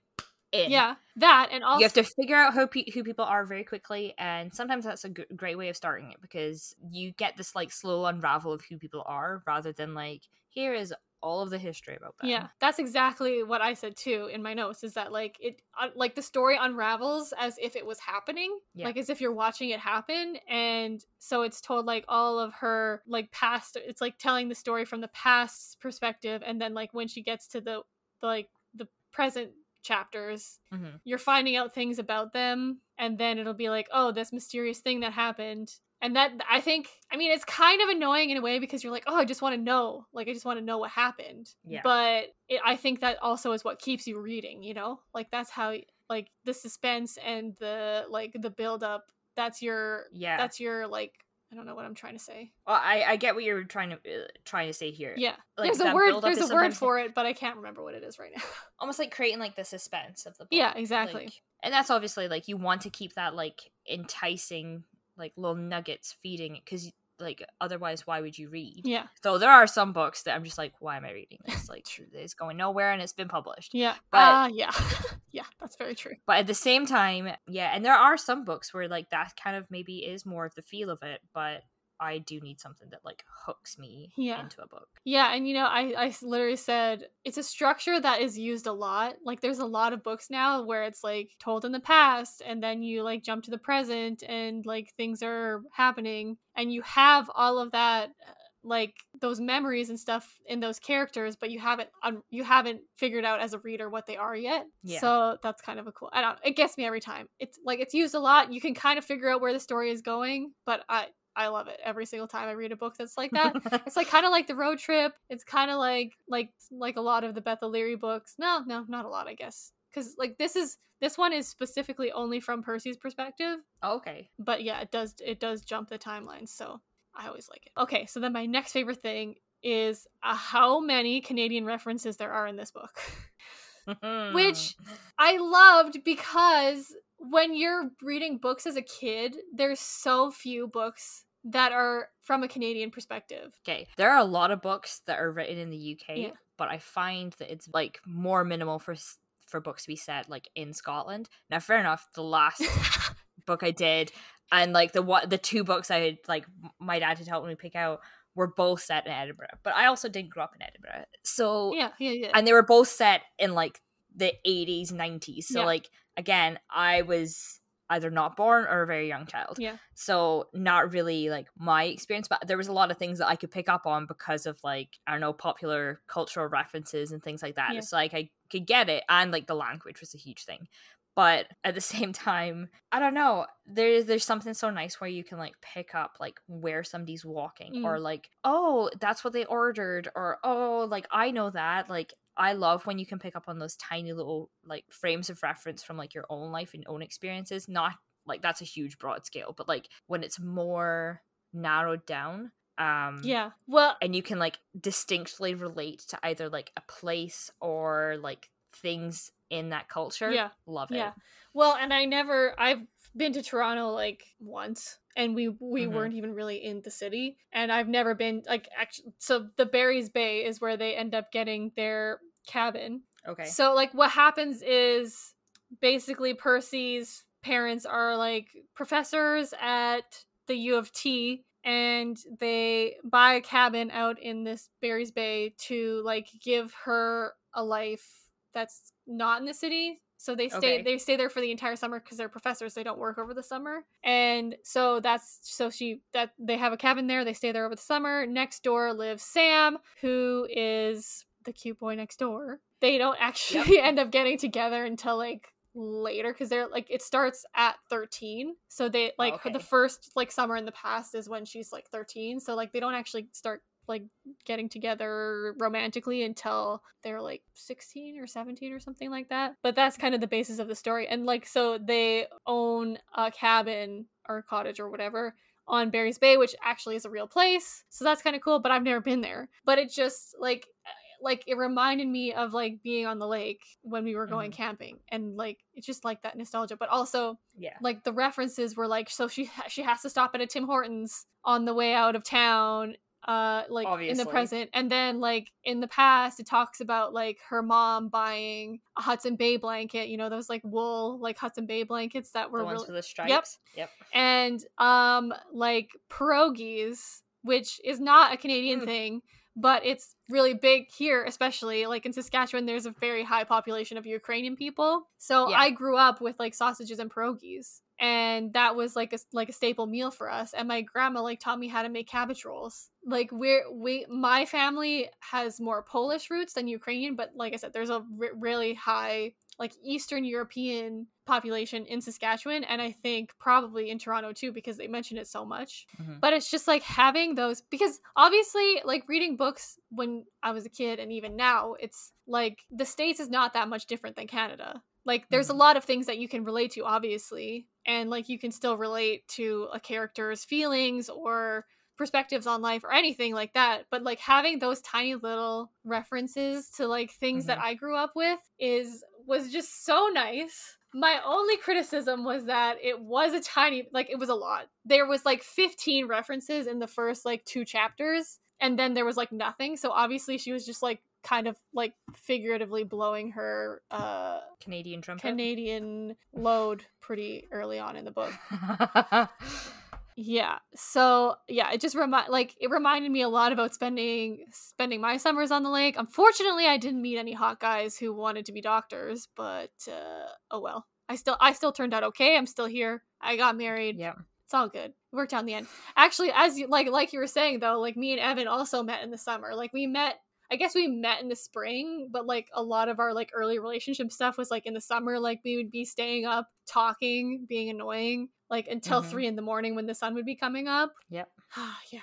in. Yeah, that and also you have to figure out who pe- who people are very quickly, and sometimes that's a g- great way of starting it because you get this like slow unravel of who people are rather than like here is all of the history about them. Yeah, that's exactly what I said too in my notes. Is that like it, uh, like the story unravels as if it was happening, Yeah. like as if you're watching it happen, and so it's told like all of her like past. It's like telling the story from the past perspective, and then like when she gets to the like the present chapters, Mhm. you're finding out things about them, and then it'll be like, oh, this mysterious thing that happened. And that I think, I mean, it's kind of annoying in a way because you're like, oh, I just want to know, like, I just want to know what happened. Yeah. But it, I think that also is what keeps you reading. You know, like that's how, like, the suspense and the like the build up. That's your, Yeah. that's your like, I don't know what I'm trying to say. Well, I I get what you're trying to uh, trying to say here. Yeah, Like, there's a word. There's a word for it, but I can't remember what it is right now. almost like creating like the suspense of the book. yeah, exactly. Like, and that's obviously like you want to keep that like enticing like little nuggets feeding it because like otherwise why would you read? yeah, So there are some books that I'm just like, why am I reading this? Like it's going nowhere and it's been published. yeah, But- uh, yeah, yeah. That's very true. But at the same time, yeah, and there are some books where like that kind of maybe is more of the feel of it, but I do need something that like hooks me Yeah. into a book. Yeah, and you know, I I literally said it's a structure that is used a lot. Like there's a lot of books now where it's like told in the past and then you like jump to the present and like things are happening and you have all of that uh, like those memories and stuff in those characters but you haven't un- you haven't figured out as a reader what they are yet. Yeah. So that's kind of a cool. I don't it gets me every time. It's like it's used a lot. You can kind of figure out where the story is going, but I I love it every single time I read a book that's like that. It's like kind of like the road trip. It's kind of like like like a lot of the beth O'Leary books. No no not a lot i guess. Because like this is this one is specifically only from percy's perspective. Okay. but yeah it does it does jump the timelines so i always like it. Okay so then my next favorite thing is uh, how many canadian references there are in this book. Which- I loved because when you're reading books as a kid, there's so few books that are from a Canadian perspective. Okay, there are a lot of books that are written in the UK, Yeah. but I find that it's like more minimal for for books to be set like in Scotland. Now, fair enough. The last book I did, and like the what the two books I had like my dad had helped me pick out were both set in Edinburgh. But I also didn't grow up in Edinburgh, so yeah, yeah, yeah. and they were both set in like the 80s 90s so Yeah. like again i was either not born or a very young child Yeah. so not really like my experience but there was a lot of things that i could pick up on because of like i don't know popular cultural references and things like that Yeah. it's like i could get it and like the language was a huge thing but at the same time i don't know there's there's something so nice where you can like pick up like where somebody's walking Mm. or like oh that's what they ordered or oh like i know that like i love when you can pick up on those tiny little like frames of reference from like your own life and own experiences not like that's a huge broad scale but like when it's more narrowed down um yeah. Well, and you can like distinctly relate to either like a place or like things in that culture Yeah. love it Yeah. Well, and I never I've been to Toronto like once and we we Mhm. weren't even really in the city and I've never been like actually so the Barry's Bay is where they end up getting their cabin. okay So like what happens is basically Percy's parents are like professors at the U of T and they buy a cabin out in this Barry's Bay to like give her a life that's not in the city. So they stay Okay. they stay there for the entire summer because they're professors. They don't work over the summer, and so that's so she that they have a cabin there. They stay there over the summer. Next door lives Sam, who is the cute boy next door. They don't actually end up getting together until like later because they're like it starts at 13 so they oh, like okay. the first like summer in the past is when she's like 13 so like they don't actually start like getting together romantically until they're like 16 or 17 or something like that but that's kind of the basis of the story and like so they own a cabin or cottage or whatever on Barry's Bay, which actually is a real place. So that's kind of cool, but I've never been there. But it just like like it reminded me of like being on the lake when we were going camping and like it's just like that nostalgia but also Yeah. like the references were like so she she has to stop at a Tim Hortons on the way out of town uh like in the present and then like in the past it talks about like her mom buying a Hudson Bay blanket you know those like wool like Hudson Bay blankets that were the ones really with the stripes. Yep. and um like pierogies which is not a canadian Mm. thing but it's really big here especially like in saskatchewan there's a very high population of ukrainian people so Yeah. i grew up with like sausages and pierogies and that was like a like a staple meal for us and my grandma like taught me how to make cabbage rolls like we're we my family has more polish roots than ukrainian but like i said there's a r- really high like eastern european population in saskatchewan and i think probably in toronto too because they mention it so much. Mhm. but it's just like having those because obviously like reading books when i was a kid and even now it's like the states is not that much different than canada. Like there's Mhm. a lot of things that you can relate to obviously and like you can still relate to a character's feelings or perspectives on life or anything like that. But like having those tiny little references to like things that i grew up with is was just so nice my only criticism was that it was a tiny like it was a lot there was like 15 references in the first like two chapters and then there was like nothing so obviously she was just like kind of like figuratively blowing her uh Canadian trumpet. canadian load pretty early on in the book yeah so yeah it just remind like it reminded me a lot about spending spending my summers on the lake. Unfortunately i didn't meet any hot guys who wanted to be doctors but uh oh well. I still i still turned out okay i'm still here. I got married. Yeah. it's all good. It worked out in the end. Actually as you like like you were saying though like me and evan also met in the summer. Like we met I guess we met in the spring, but like a lot of our like early relationship stuff was like in the summer. Like we would be staying up, talking, being annoying, like until Mhm. three in the morning when the sun would be coming up. Yep. yeah.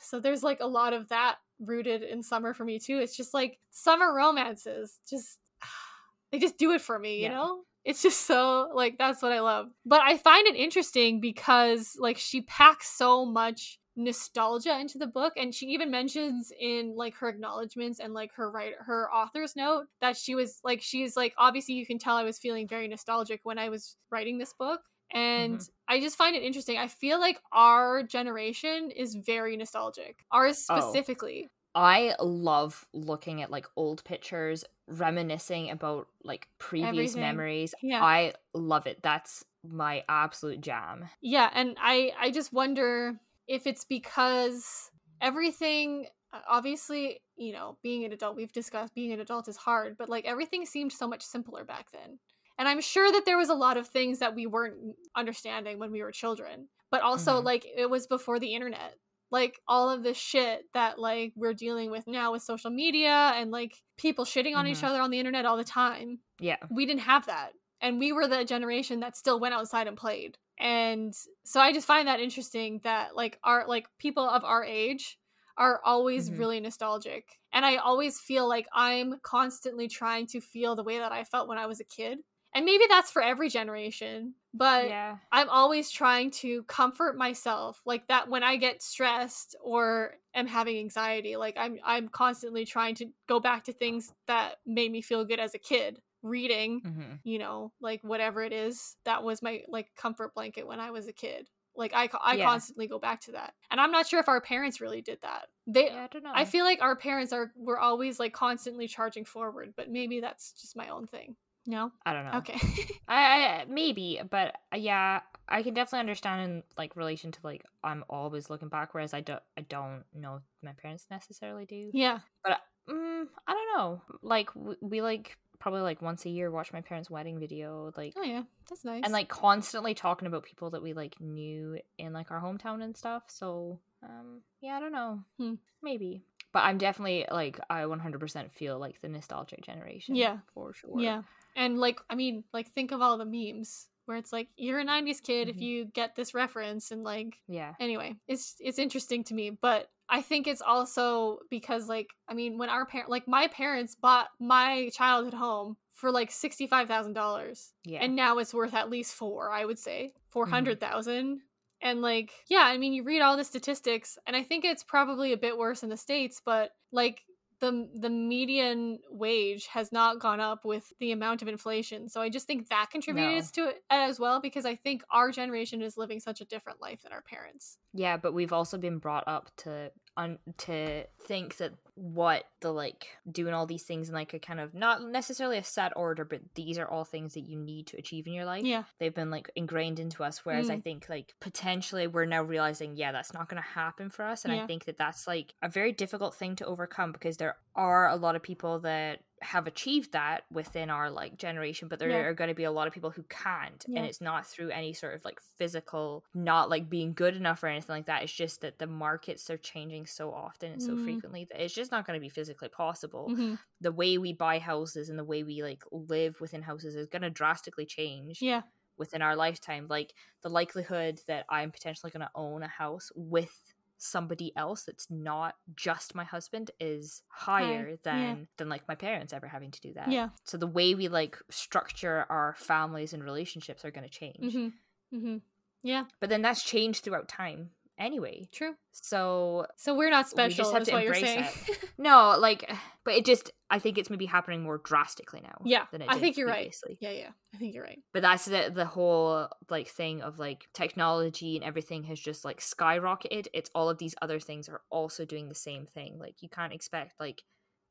So there's like a lot of that rooted in summer for me too. It's just like summer romances. Just they just do it for me, you Yeah. know? It's just so like that's what I love. But I find it interesting because like she packs so much nostalgia into the book and she even mentions in like her acknowledgments and like her writer her author's note that she was like she's like obviously you can tell I was feeling very nostalgic when I was writing this book and I just find it interesting. I feel like our generation is very nostalgic. Ours Oh. specifically. I love looking at like old pictures, reminiscing about like previous Everything. memories. Yeah. I love it. That's my absolute jam. Yeah, and I I just wonder if it's because everything uh, obviously, you know, being an adult, we've discussed being an adult is hard, but like everything seemed so much simpler back then. And I'm sure that there was a lot of things that we weren't understanding when we were children. But also Mhm. like it was before the internet. Like all of this shit that like we're dealing with now with social media and like people shitting on each Mhm. other on the internet all the time Yeah. we didn't have that and we were the generation that still went outside and played and so i just find that interesting that like our like people of our age are always Mhm. really nostalgic and i always feel like i'm constantly trying to feel the way that i felt when i was a kid and maybe that's for every generation but yeah. I'm always trying to comfort myself like that when I get stressed or am having anxiety like I'm I'm constantly trying to go back to things that made me feel good as a kid reading hmm you know like whatever it is that was my like comfort blanket when I was a kid like I I Yeah. constantly go back to that and I'm not sure if our parents really did that they Yeah, I don't know. I feel like our parents are were always like constantly charging forward but maybe that's just my own thing No. I don't know. Okay. I, I maybe, but uh, yeah, I can definitely understand in like relation to like I'm always looking back, whereas I don't I don't know my parents necessarily do. yeah. But mm, I don't know. Like we, we like probably like once a year watch my parents' wedding video, like Oh yeah. That's nice. and like constantly talking about people that we like knew in like our hometown and stuff. So um yeah, I don't know. Hmm. Maybe. But I'm definitely like I 100% feel like the nostalgic generation. Yeah. for sure. Yeah. And like I mean, like think of all the memes where it's like you're a 90s kid if Mhm. you get this reference and like Yeah. anyway, it's it's interesting to me, but I think it's also because like I mean, when our parent like my parents bought my childhood home for like $65,000 Yeah. and now it's worth at least 4, I would say. Mm-hmm. 400,000. And like yeah, I mean, you read all the statistics and I think it's probably a bit worse in the states, but like the the median wage has not gone up with the amount of inflation. So I just think that contributes to it as well because I think our generation is living such a different life than our parents. Yeah, but we've also been brought up to un- to think that what the like doing all these things in like a kind of not necessarily a set order, but these are all things that you need to achieve in your life. Yeah. They've been like ingrained into us. Whereas I Mm. think like potentially we're now realizing, yeah, that's not going to happen for us. And Yeah. I think that that's like a very difficult thing to overcome because there are a lot of people that have achieved that within our like generation but there Yeah. are going to be a lot of people who can't Yeah. and it's not through any sort of like physical not like being good enough or anything like that it's just that the markets are changing so often and so Mm. frequently that it's just not going to be physically possible Mhm. the way we buy houses and the way we like live within houses is going to drastically change Yeah. within our lifetime like the likelihood that i'm potentially going to own a house with somebody else that's not just my husband is higher yeah. than than like my parents ever having to do that Yeah. so the way we like structure our families and relationships are going to change Mhm. Mhm. Yeah, but then that's changed throughout time anyway true. so So we're not we special just have to what you're embrace saying. it no like but it just i think it's maybe happening more drastically now yeah. than it I think you're right. Yeah, yeah. I think you're right. but that's the the whole like thing of like technology and everything has just like skyrocketed it's all of these other things are also doing the same thing like you can't expect like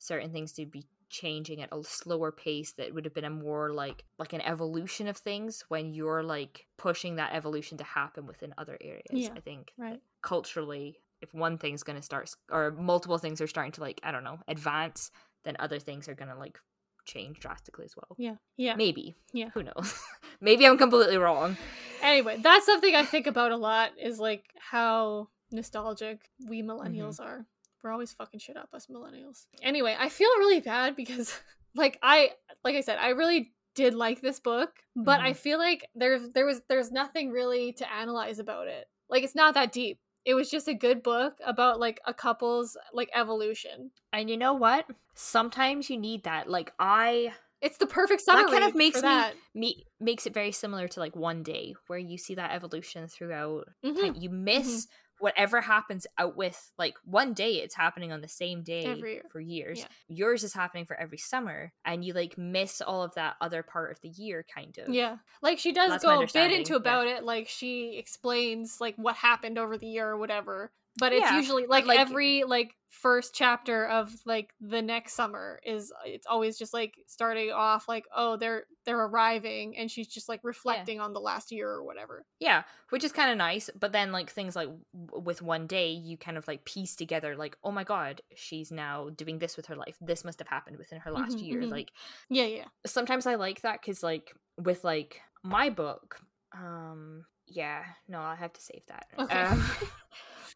certain things to be changing at a slower pace that would have been a more like like an evolution of things when you're like pushing that evolution to happen within other areas Yeah, i think Right. culturally if one thing's going to start or multiple things are starting to like i don't know advance then other things are going to like change drastically as well Yeah. Yeah. maybe Yeah. who knows maybe i'm completely wrong Anyway, that's something I think about a lot is like how nostalgic we Mm-hmm. millennials are. We're always fucking shit up us millennials. Anyway, I feel really bad because like I like I said, I really did like this book, but I Mhm. feel like there's there was there's nothing really to analyze about it. Like it's not that deep. It was just a good book about like a couple's like evolution. and you know what sometimes you need that like i It's the perfect summary. that kind of makes me, me makes it very similar to like one day where you see that evolution throughout Mhm. you miss whatever happens out with like one day it's happening on the same day Every year. for years Yeah. yours is happening for every summer and you like miss all of that other part of the year kind of Yeah. Like she does That's go a bit into yeah. about it. Like she explains like what happened over the year or whatever. But it's Yeah, usually like, like- every like first chapter of like the next summer is it's always just like starting off like oh they're they're arriving and she's just like reflecting on the last year or whatever. Yeah, which is kind of nice. But then, like things like w- with one day, you kind of like piece together, like, oh my god, she's now doing this with her life. This must have happened within her last Mhm, year. mhm. Like Yeah, yeah. sometimes I like that because, like, with like my book, um, yeah, no, I have to save that. Okay. Um,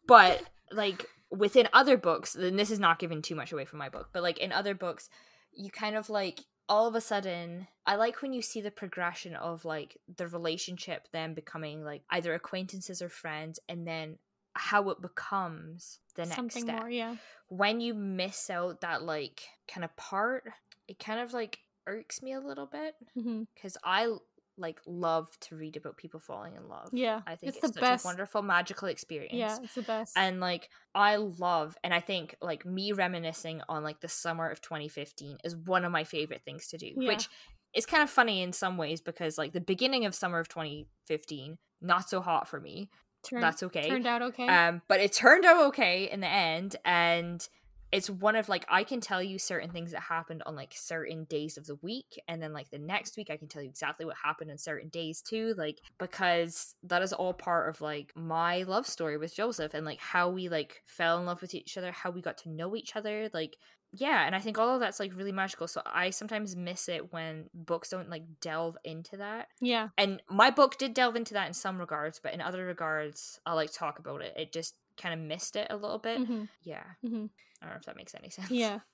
but like within other books, then this is not giving too much away from my book. But like in other books, you kind of like all of a sudden i like when you see the progression of like the relationship then becoming like either acquaintances or friends and then how it becomes the next Something step more, yeah. when you miss out that like kind of part it kind of like irks me a little bit mm-hmm. because i like love to read about people falling in love Yeah. i think it's, it's, the such best. a wonderful magical experience Yeah, it's the best. and like i love and i think like me reminiscing on like the summer of 2015 is one of my favorite things to do Yeah. which is kind of funny in some ways because like the beginning of summer of 2015 not so hot for me Turn- that's okay turned out okay. um but it turned out okay in the end and it's one of like I can tell you certain things that happened on like certain days of the week and then like the next week I can tell you exactly what happened on certain days too like because that is all part of like my love story with Joseph and like how we like fell in love with each other how we got to know each other like yeah and i think all of that's like really magical so i sometimes miss it when books don't like delve into that. Yeah. And my book did delve into that in some regards but in other regards i'll like talk about it. It just kind of missed it a little bit. Hmm yeah. Hmm i don't know if that makes any sense. Yeah.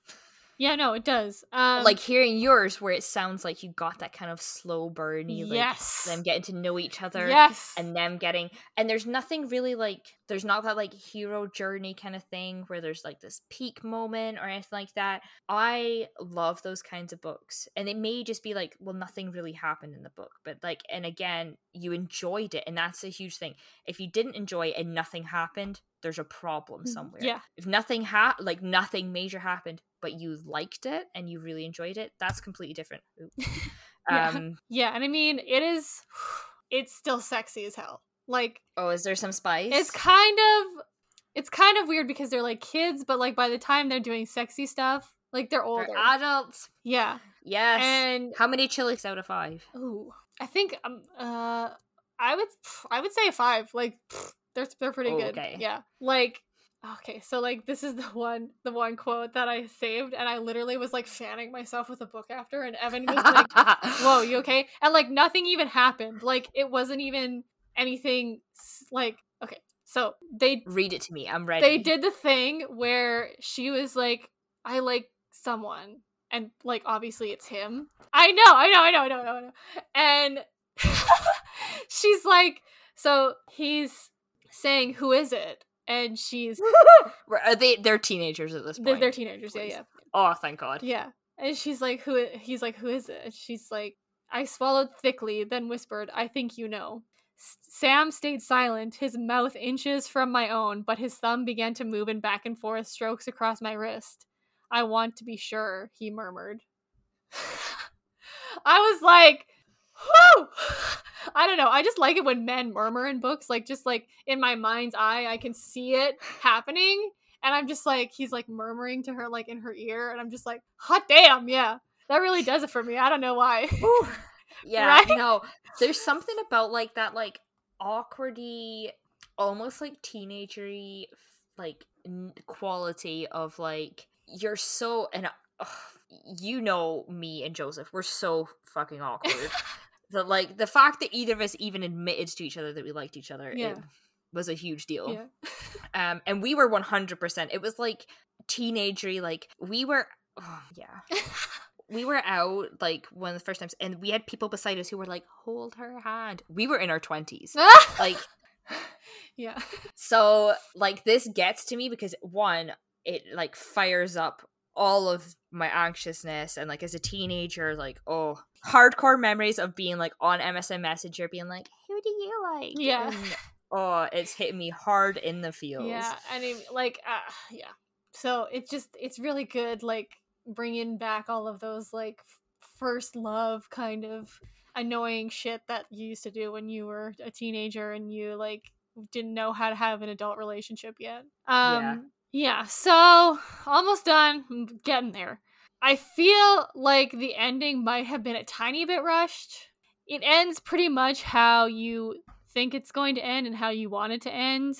Yeah no it does. Um like hearing yours where it sounds like you got that kind of slow burny like yes. them getting to know each other yes. and them getting and there's nothing really like there's not that like hero journey kind of thing where there's like this peak moment or anything like that. I love those kinds of books and it may just be like well nothing really happened in the book but like and again you enjoyed it and that's a huge thing. If you didn't enjoy it and nothing happened there's a problem Mhm. somewhere. Yeah. If nothing ha like nothing major happened but you liked it and you really enjoyed it that's completely different. Yeah. um yeah and i mean it is it's still sexy as hell. Like oh is there some spice? it's kind of it's kind of weird because they're like kids but like by the time they're doing sexy stuff like they're They're older. adults. Yeah. Yes. And how many chilies out of five? Ooh i think um uh i would i would say a five like they're they're pretty Oh, good. okay. yeah. Like okay so like this is the one the one quote that i saved and i literally was like fanning myself with a book after and evan was like whoa you okay? And like nothing even happened. Like it wasn't even anything like okay so they read it to me. I'm ready. they did the thing where she was like i like someone and like obviously it's him. I know i know i know i know i know, I know. and she's like so he's saying who is it? And she's are uh, they they're teenagers at this point. they're teenagers yeah Please. yeah. Oh thank god. Yeah. And she's like who he's like who is it? And she's like i swallowed thickly then whispered i think you know S- Sam stayed silent, his mouth inches from my own, but his thumb began to move in back and forth strokes across my wrist. I want to be sure, he murmured. I was like, whew! I don't know. I just like it when men murmur in books. Like, just like in my mind's eye, I can see it happening. And I'm just like, he's like murmuring to her, like in her ear. And I'm just like, hot damn, yeah. That really does it for me. I don't know why. Yeah Right? no there's something about like that like awkwardy almost like teenagery like n- quality of like you're so and ugh, you know me and joseph we're so fucking awkward that like the fact that either of us even admitted to each other that we liked each other Yeah. it was a huge deal yeah. um and we were 100% it was like teenagery like we were oh, yeah we were out like one of the first times and we had people beside us who were like hold her hand we were in our 20s like yeah. so like this gets to me because one it like fires up all of my anxiousness and like as a teenager like oh hardcore memories of being like on msn messenger being like who do you like Yeah. And, oh it's hitting me hard in the feels Yeah, I mean, like, uh, yeah. So it's just, it's really good, like, bringing back all of those, like, first love kind of annoying shit that you used to do when you were a teenager and you, like, didn't know how to have an adult relationship yet. Um, Yeah. yeah, so almost done. I'm getting there. I feel like the ending might have been a tiny bit rushed. It ends pretty much how you think it's going to end and how you want it to end.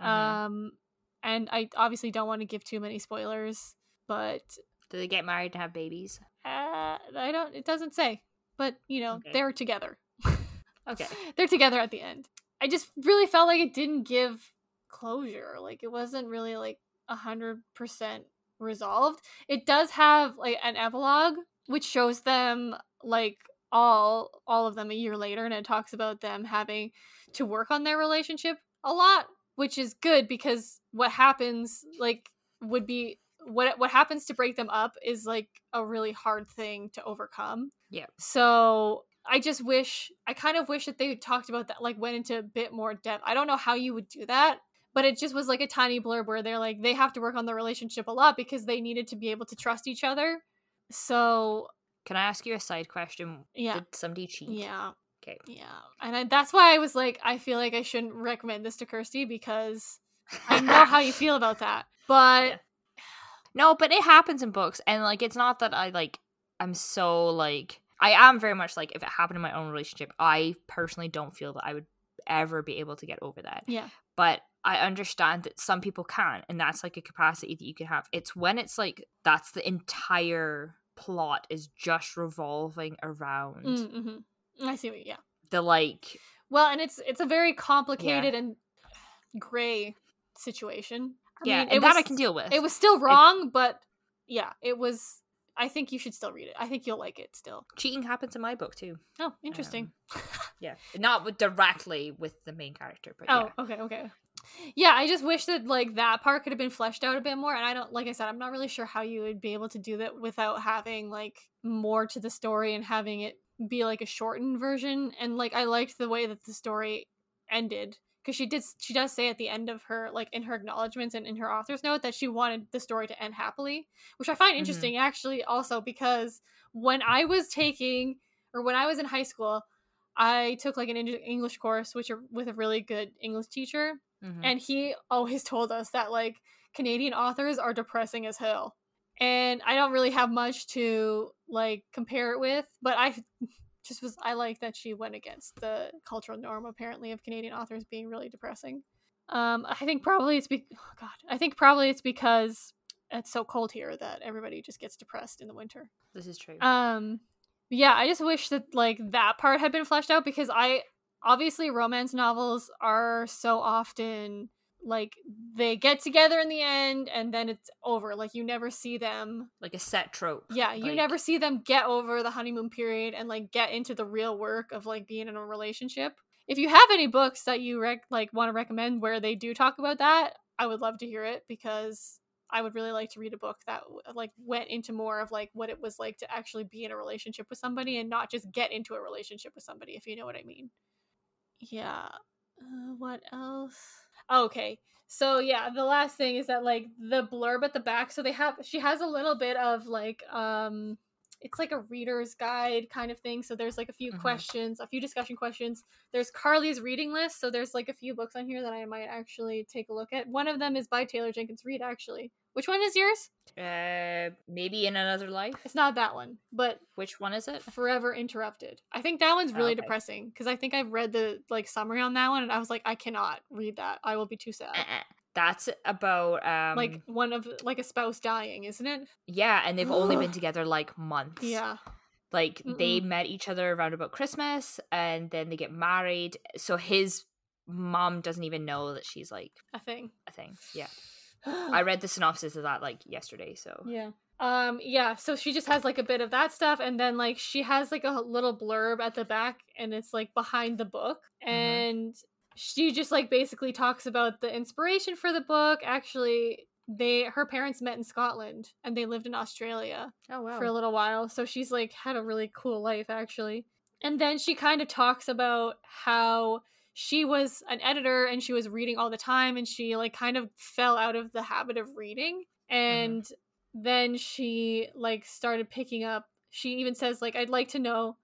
Mhm. Um, and I obviously don't want to give too many spoilers, but do they get married and have babies uh, I don't. It doesn't say, but you know Okay. they're together. okay they're together at the end. I just really felt like it didn't give closure. Like it wasn't really like a hundred percent resolved. It does have like an epilogue which shows them like all all of them a year later and it talks about them having to work on their relationship a lot, which is good because what happens like would be what what happens to break them up is like a really hard thing to overcome. Yeah. So I just wish I kind of wish that they talked about that like went into a bit more depth. I don't know how you would do that, but it just was like a tiny blurb where they're like they have to work on their relationship a lot because they needed to be able to trust each other. So can i ask you a side question Yeah. did somebody cheat yeah, okay yeah, and I, that's why I was like I feel like I shouldn't recommend this to Kirsty because I know how you feel about that. But No, but it happens in books, and like it's not that I like I'm so like I am very much like if it happened in my own relationship, I personally don't feel that I would ever be able to get over that. Yeah. But I understand that some people can, and that's like a capacity that you can have. It's when it's like that's the entire plot is just revolving around Mm, hmm I see what. Yeah. the like Well, and it's it's a very complicated and gray situation. I yeah, mean, and it that was I can deal with. it was still wrong, but yeah, it was. I think you should still read it. I think you'll like it still. cheating happens in my book too. Oh, interesting. Yeah, not with directly with the main character, but Oh, yeah. okay, okay. Yeah, I just wish that like that part could have been fleshed out a bit more. And I don't, like I said, I'm not really sure how you would be able to do that without having like more to the story and having it be like a shortened version. And like I liked the way that the story ended because she did, she does say at the end of her like in her acknowledgments and in her author's note that she wanted the story to end happily, which I find Mhm. interesting actually also because when I was taking or when I was in high school. I took like an English course, which with a really good English teacher, Mhm. and he always told us that like Canadian authors are depressing as hell. And I don't really have much to like compare it with, but I just was I like that she went against the cultural norm apparently of Canadian authors being really depressing. Um I think probably it's be- oh god, I think probably it's because it's so cold here that everybody just gets depressed in the winter. this is true. Um yeah, I just wish that like that part had been fleshed out because I obviously romance novels are so often like they get together in the end and then it's over. Like you never see them. like a set trope. Yeah, you Like- never see them get over the honeymoon period and like get into the real work of like being in a relationship. If you have any books that you rec- like want to recommend where they do talk about that, I would love to hear it because I would really like to read a book that like went into more of like what it was like to actually be in a relationship with somebody and not just get into a relationship with somebody if you know what I mean. Yeah. Uh, what else? Okay. So yeah, the last thing is that like the blurb at the back so they have she has a little bit of like um it's like a reader's guide kind of thing. So there's like a few Mhm. questions, a few discussion questions. There's Carley's reading list, so there's like a few books on here that I might actually take a look at. One of them is by Taylor Jenkins Reid actually. Which one is yours? Uh, maybe in another life. It's not that one, but Which one is it? Forever Interrupted. I think that one's Oh, really okay. depressing because I think I've read the like summary on that one and I was like I cannot read that. I will be too sad. Uh-uh. That's about um like one of like a spouse dying, isn't it? yeah, and they've only been together like months. Yeah. Like they met each other around about Christmas and then they get married. So his mom doesn't even know that she's like A thing. a thing. Yeah. I read the synopsis of that like yesterday, so Yeah. Um yeah, so she just has like a bit of that stuff and then like she has like a little blurb at the back and it's like behind the book Mhm. and she just like basically talks about the inspiration for the book. Actually, they her parents met in Scotland and they lived in Australia Oh wow. for a little while. So she's like had a really cool life actually. And then she kind of talks about how she was an editor and she was reading all the time and she like kind of fell out of the habit of reading and then she like started picking up she even says like I'd like to know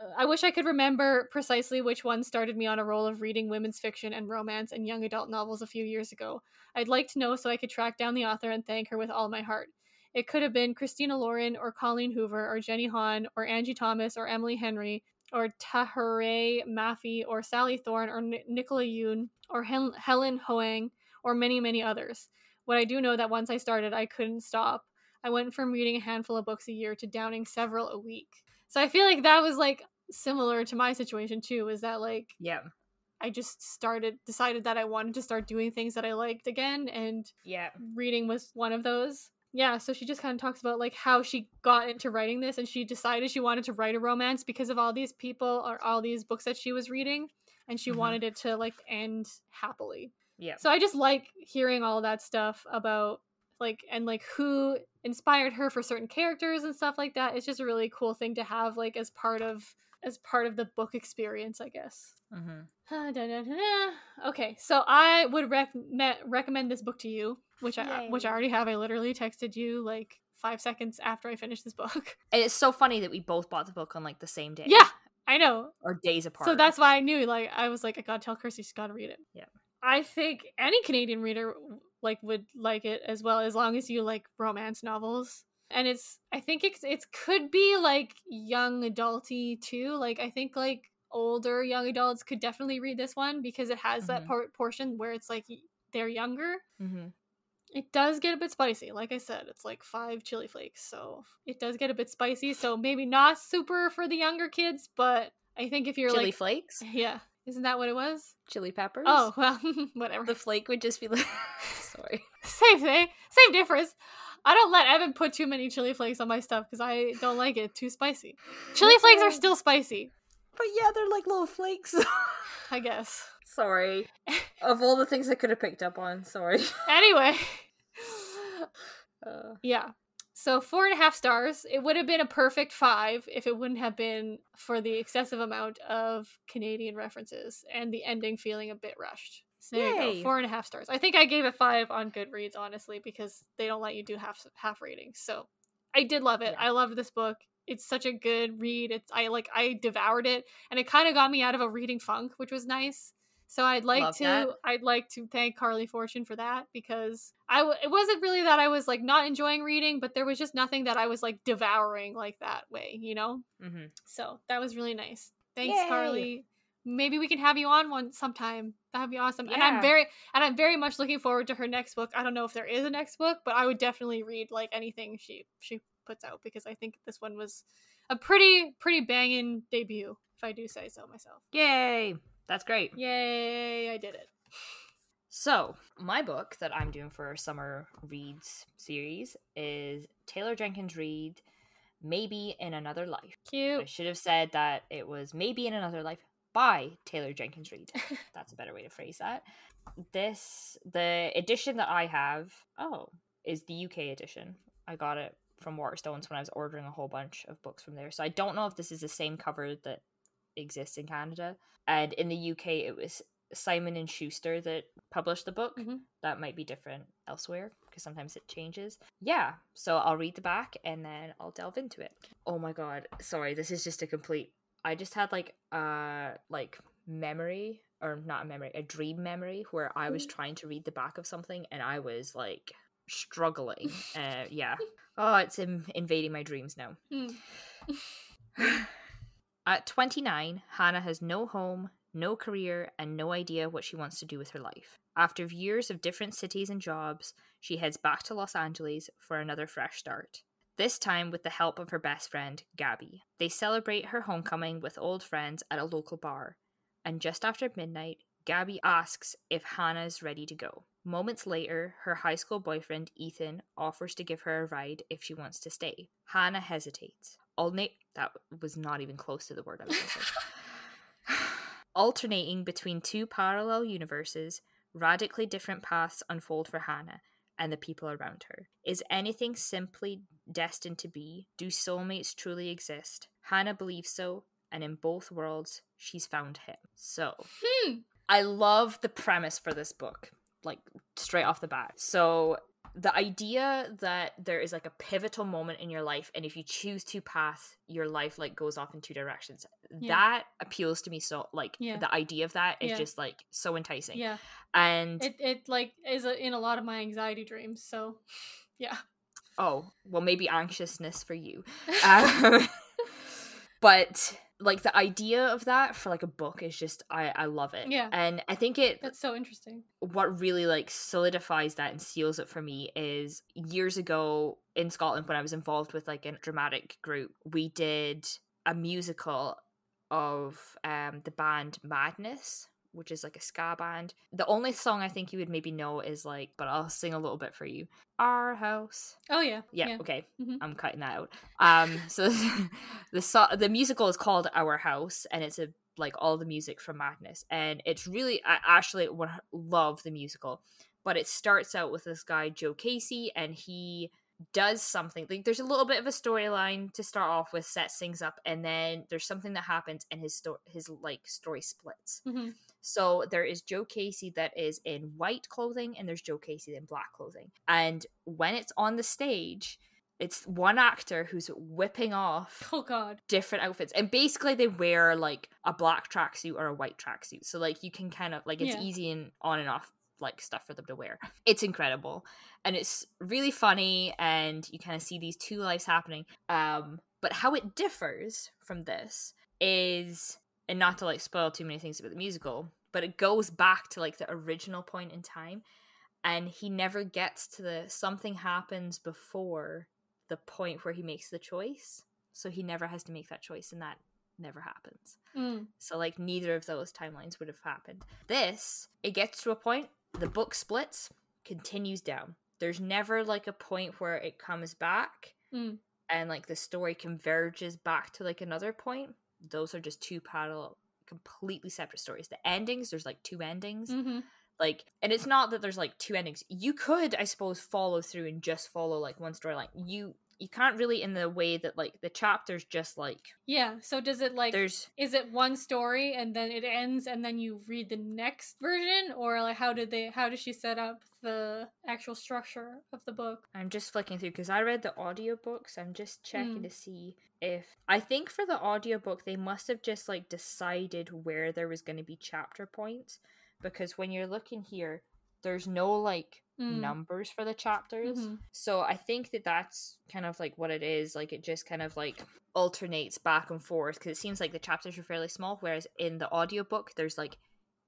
uh, I wish I could remember precisely which one started me on a roll of reading women's fiction and romance and young adult novels a few years ago. I'd like to know so I could track down the author and thank her with all my heart. It could have been Christina Lauren or Colleen Hoover or Jenny Han or Angie Thomas or Emily Henry or Tahereh Mafi or Sally Thorne or N- Nicola Yoon or Hel- Helen Hoang or many, many others. What I do know that once I started, I couldn't stop. I went from reading a handful of books a year to downing several a week. So I feel like that was like similar to my situation too, is that like yeah. I just started decided that I wanted to start doing things that I liked again and Yeah. reading was one of those. Yeah, so she just kind of talks about like how she got into writing this and she decided she wanted to write a romance because of all these people or all these books that she was reading and she Mhm. wanted it to like end happily. Yeah. So I just like hearing all that stuff about like and like who inspired her for certain characters and stuff like that. It's just a really cool thing to have like as part of as part of the book experience, I guess. hmm Ah, da, da, da, da. Okay, so I would rec- me- recommend this book to you, which I which I already have. I literally texted you like five seconds after I finished this book. And it's so funny that we both bought the book on like the same day. yeah, I know. Or days apart. So that's why I knew. Like, I was like, I gotta tell Kirsty she's gotta read it. Yeah. I think any Canadian reader like would like it as well as long as you like romance novels. And it's I think it's it could be like young adulty too. Like I think like older young adults could definitely read this one because it has that Mhm. por- portion where it's like they're younger. Mm-hmm. It does get a bit spicy. Like I said, it's like five chili flakes, so it does get a bit spicy. So maybe not super for the younger kids, but I think if you're Chili like, flakes, yeah, isn't that what it was? chili peppers. Oh well, whatever. the flake would just be like, sorry. same thing, same difference. I don't let Evan put too many chili flakes on my stuff because I don't like it too spicy. Chili flakes are still spicy, But yeah, they're like little flakes. I guess. sorry. Of all the things I could have picked up on, sorry. Anyway, Uh, yeah. So four and a half stars. It would have been a perfect five if it wouldn't have been for the excessive amount of Canadian references and the ending feeling a bit rushed. So there you go. Four and a half stars. I think I gave it five on Goodreads, honestly, because they don't let you do half half ratings. So I did love it. Yeah. I loved this book. It's such a good read. It's I like I devoured it, and it kind of got me out of a reading funk, which was nice. So I'd like Love to that. I'd like to thank Carley Fortune for that because I w- it wasn't really that I was like not enjoying reading, but there was just nothing that I was like devouring like that way, you know. mhm. So that was really nice. Thanks, Yay. Carley. Maybe we can have you on one sometime. That'd be awesome. And I'm very and I'm very much looking forward to her next book. I don't know if there is a next book, but I would definitely read like anything she she puts out because I think this one was a pretty pretty banging debut, if I do say so myself. Yay! That's great. Yay, I did it. So, my book that I'm doing for summer reads series is Taylor Jenkins Reid Maybe in Another Life. Cute. I should have said that it was Maybe in Another Life by Taylor Jenkins Reid. That's a better way to phrase that. This, the edition that I have, oh, is the UK edition. I got it from Waterstones when I was ordering a whole bunch of books from there. So I don't know if this is the same cover that exists in Canada. And in the UK, it was Simon and Schuster that published the book. Mhm. That might be different elsewhere because sometimes it changes. Yeah, so I'll read the back and then I'll delve into it. Oh my god, sorry, this is just a complete. I just had like uh like memory or not a memory, a dream memory where I was trying to read the back of something and I was like struggling. uh yeah. Oh, it's in- invading my dreams now. Hmm. At 29, Hannah has no home, no career, and no idea what she wants to do with her life. After years of different cities and jobs, she heads back to Los Angeles for another fresh start. This time with the help of her best friend, Gabby. They celebrate her homecoming with old friends at a local bar. And just after midnight, Gabby asks if Hannah is ready to go. Moments later, her high school boyfriend, Ethan, offers to give her a ride if she wants to stay. Hannah hesitates. Alternate that was not even close to the word I was going. Alternating between two parallel universes, radically different paths unfold for Hannah and the people around her. Is anything simply destined to be? Do soulmates truly exist? Hannah believes so, and in both worlds, she's found him. So, Hmm. I love the premise for this book, like straight off the bat. So, the idea that there is like a pivotal moment in your life, and if you choose two paths, your life like goes off in two directions. Yeah. That appeals to me so. Like Yeah. the idea of that is Yeah. just like so enticing. Yeah. And It it like is a, in a lot of my anxiety dreams. So, yeah. oh, well, maybe anxiousness for you. Um, but like the idea of that for like a book is just I I love it. Yeah. And I think it That's so interesting. what really like solidifies that and seals it for me is years ago in Scotland when I was involved with like a dramatic group, we did a musical of um the band Madness, which is like a ska band. The only song I think you would maybe know is like, but I'll sing a little bit for you. Our house. Oh yeah. Yeah, okay. Mhm. I'm cutting that out. Um so the so- the musical is called Our House and it's a like all the music from Madness and it's really I actually would love the musical. But it starts out with this guy Joe Casey and he does something like there's a little bit of a storyline to start off with sets things up and then there's something that happens and his story his like story splits Mhm. so there is Joe Casey that is in white clothing, and there's Joe Casey in black clothing. And when it's on the stage, it's one actor who's whipping off Oh god. different outfits, and basically they wear like a black tracksuit or a white tracksuit. So like you can kind of like it's Yeah. easy and on and off like stuff for them to wear. It's incredible. And it's really funny and you kind of see these two lives happening. Um but how it differs from this is and not to like spoil too many things about the musical, but it goes back to like the original point in time and he never gets to the something happens before the point where he makes the choice. So he never has to make that choice and that never happens. Mm. So like neither of those timelines would have happened. This, it gets to a point, the book splits, continues down. There's never like a point where it comes back Mm. and like the story converges back to like another point. Those are just two parallel completely separate stories. The endings, there's like two endings. hmm Like and it's not that there's like two endings. You could, I suppose, follow through and just follow like one storyline. You you can't really in the way that like the chapters just like Yeah. So does it like there's is it one story and then it ends and then you read the next version or like how did they how does she set up the actual structure of the book? I'm just flicking through because I read the audiobooks. I'm just checking Mm. to see if I think for the audiobook they must have just like decided where there was going to be chapter points because when you're looking here there's no like Mm. numbers for the chapters. Mhm. So I think that that's kind of like what it is. Like it just kind of like alternates back and forth because it seems like the chapters are fairly small whereas in the audiobook there's like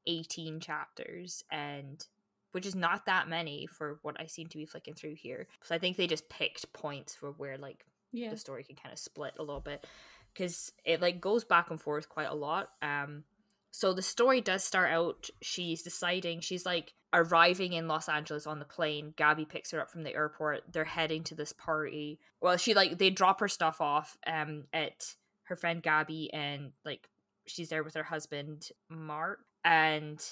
18 chapters and which is not that many for what I seem to be flicking through here. So I think they just picked points for where like Yeah. the story can kind of split a little bit because it like goes back and forth quite a lot. Um, so the story does start out. She's deciding she's like arriving in Los Angeles on the plane. Gabby picks her up from the airport. They're heading to this party. Well, she like they drop her stuff off um at her friend Gabby and like she's there with her husband Mark and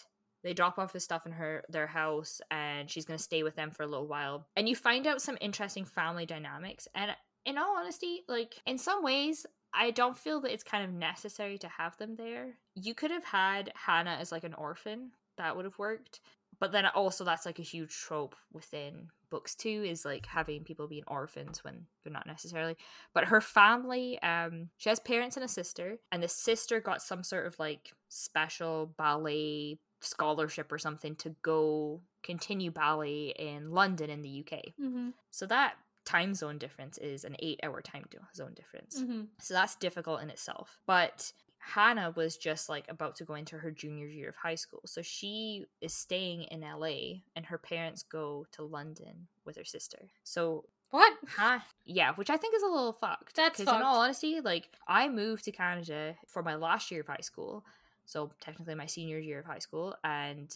they drop off the stuff in her their house and she's going to stay with them for a little while and you find out some interesting family dynamics and in all honesty like in some ways i don't feel that it's kind of necessary to have them there. You could have had hannah as like an orphan. That would have worked. But then also that's like a huge trope within books too is like having people being orphans when they're not necessarily. But her family um she has parents and a sister and the sister got some sort of like special ballet scholarship or something to go continue ballet in london in the uk Mhm. so that time zone difference is an eight hour time zone difference Mhm. so that's difficult in itself. But Hannah was just like about to go into her junior year of high school. So she is staying in LA and her parents go to London with her sister. So What? Huh? Yeah, which I think is a little fucked. That's Because in all honesty, like I moved to Canada for my last year of high school, so technically my senior year of high school, and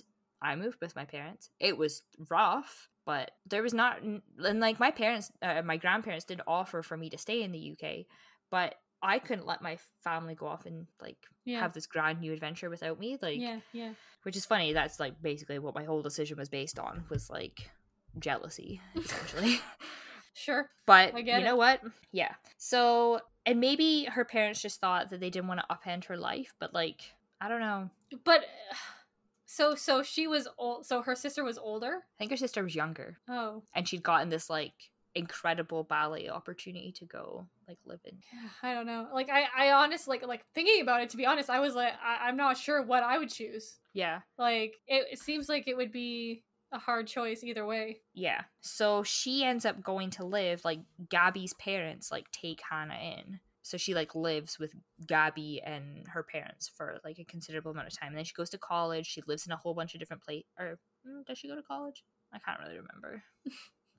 I moved with my parents. It was rough, but there was not, and like my parents, uh, my grandparents did offer for me to stay in the UK, but I couldn't let my family go off and like Yeah. have this grand new adventure without me. Like, yeah, yeah. which is funny. That's like basically what my whole decision was based on was like jealousy, essentially. Sure. But you know it. what? Yeah. So, and maybe her parents just thought that they didn't want to upend her life, but like, I don't know. But so so she was old so her sister was older? I think her sister was younger Oh. and she'd gotten this like incredible ballet opportunity to go like live in. I don't know. Like I I honestly like like thinking about it to be honest, I was like I, I'm not sure what I would choose. Yeah. Like it, it seems like it would be a hard choice either way. Yeah. So she ends up going to live like Gabby's parents like take Hannah in. So she like lives with Gabby and her parents for like a considerable amount of time. And then she goes to college. She lives in a whole bunch of different places. Or mm, does she go to college? I can't really remember.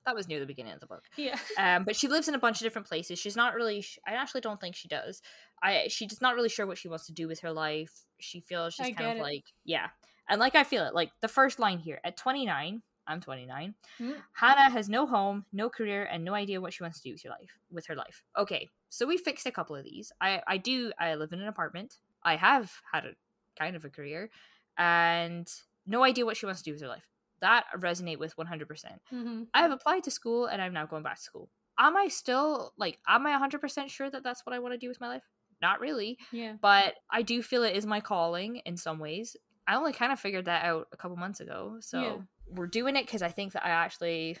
that was near the beginning of the book. Yeah. Um, but she lives in a bunch of different places. She's not really. sh- I actually don't think she does. I she's not really sure what she wants to do with her life. She feels she's I kind of it. like yeah, and like I feel it. Like the first line here at 29, I'm 29. Mm. Hannah has no home, no career, and no idea what she wants to do with her life. With her life. Okay, so we fixed a couple of these. I I do. I live in an apartment. I have had a kind of a career, and no idea what she wants to do with her life. That resonate with 100. percent hmm I have applied to school and I'm now going back to school. Am I still like am I 100% sure that that's what I want to do with my life? Not really, Yeah. but I do feel it is my calling in some ways. I only kind of figured that out a couple months ago. So Yeah. we're doing it cuz I think that I actually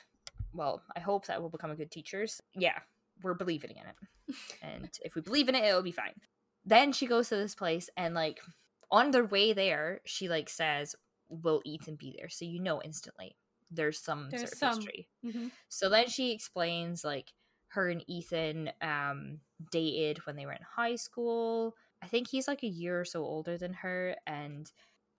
well, I hope that we'll become a good teachers. Yeah, we're believing in it. And if we believe in it, it'll be fine. Then she goes to this place and like on their way there, she like says, will Ethan be there? So you know instantly there's some There's sort of some. history. Mhm. So then she explains like her and Ethan um dated when they were in high school. I think he's like a year or so older than her and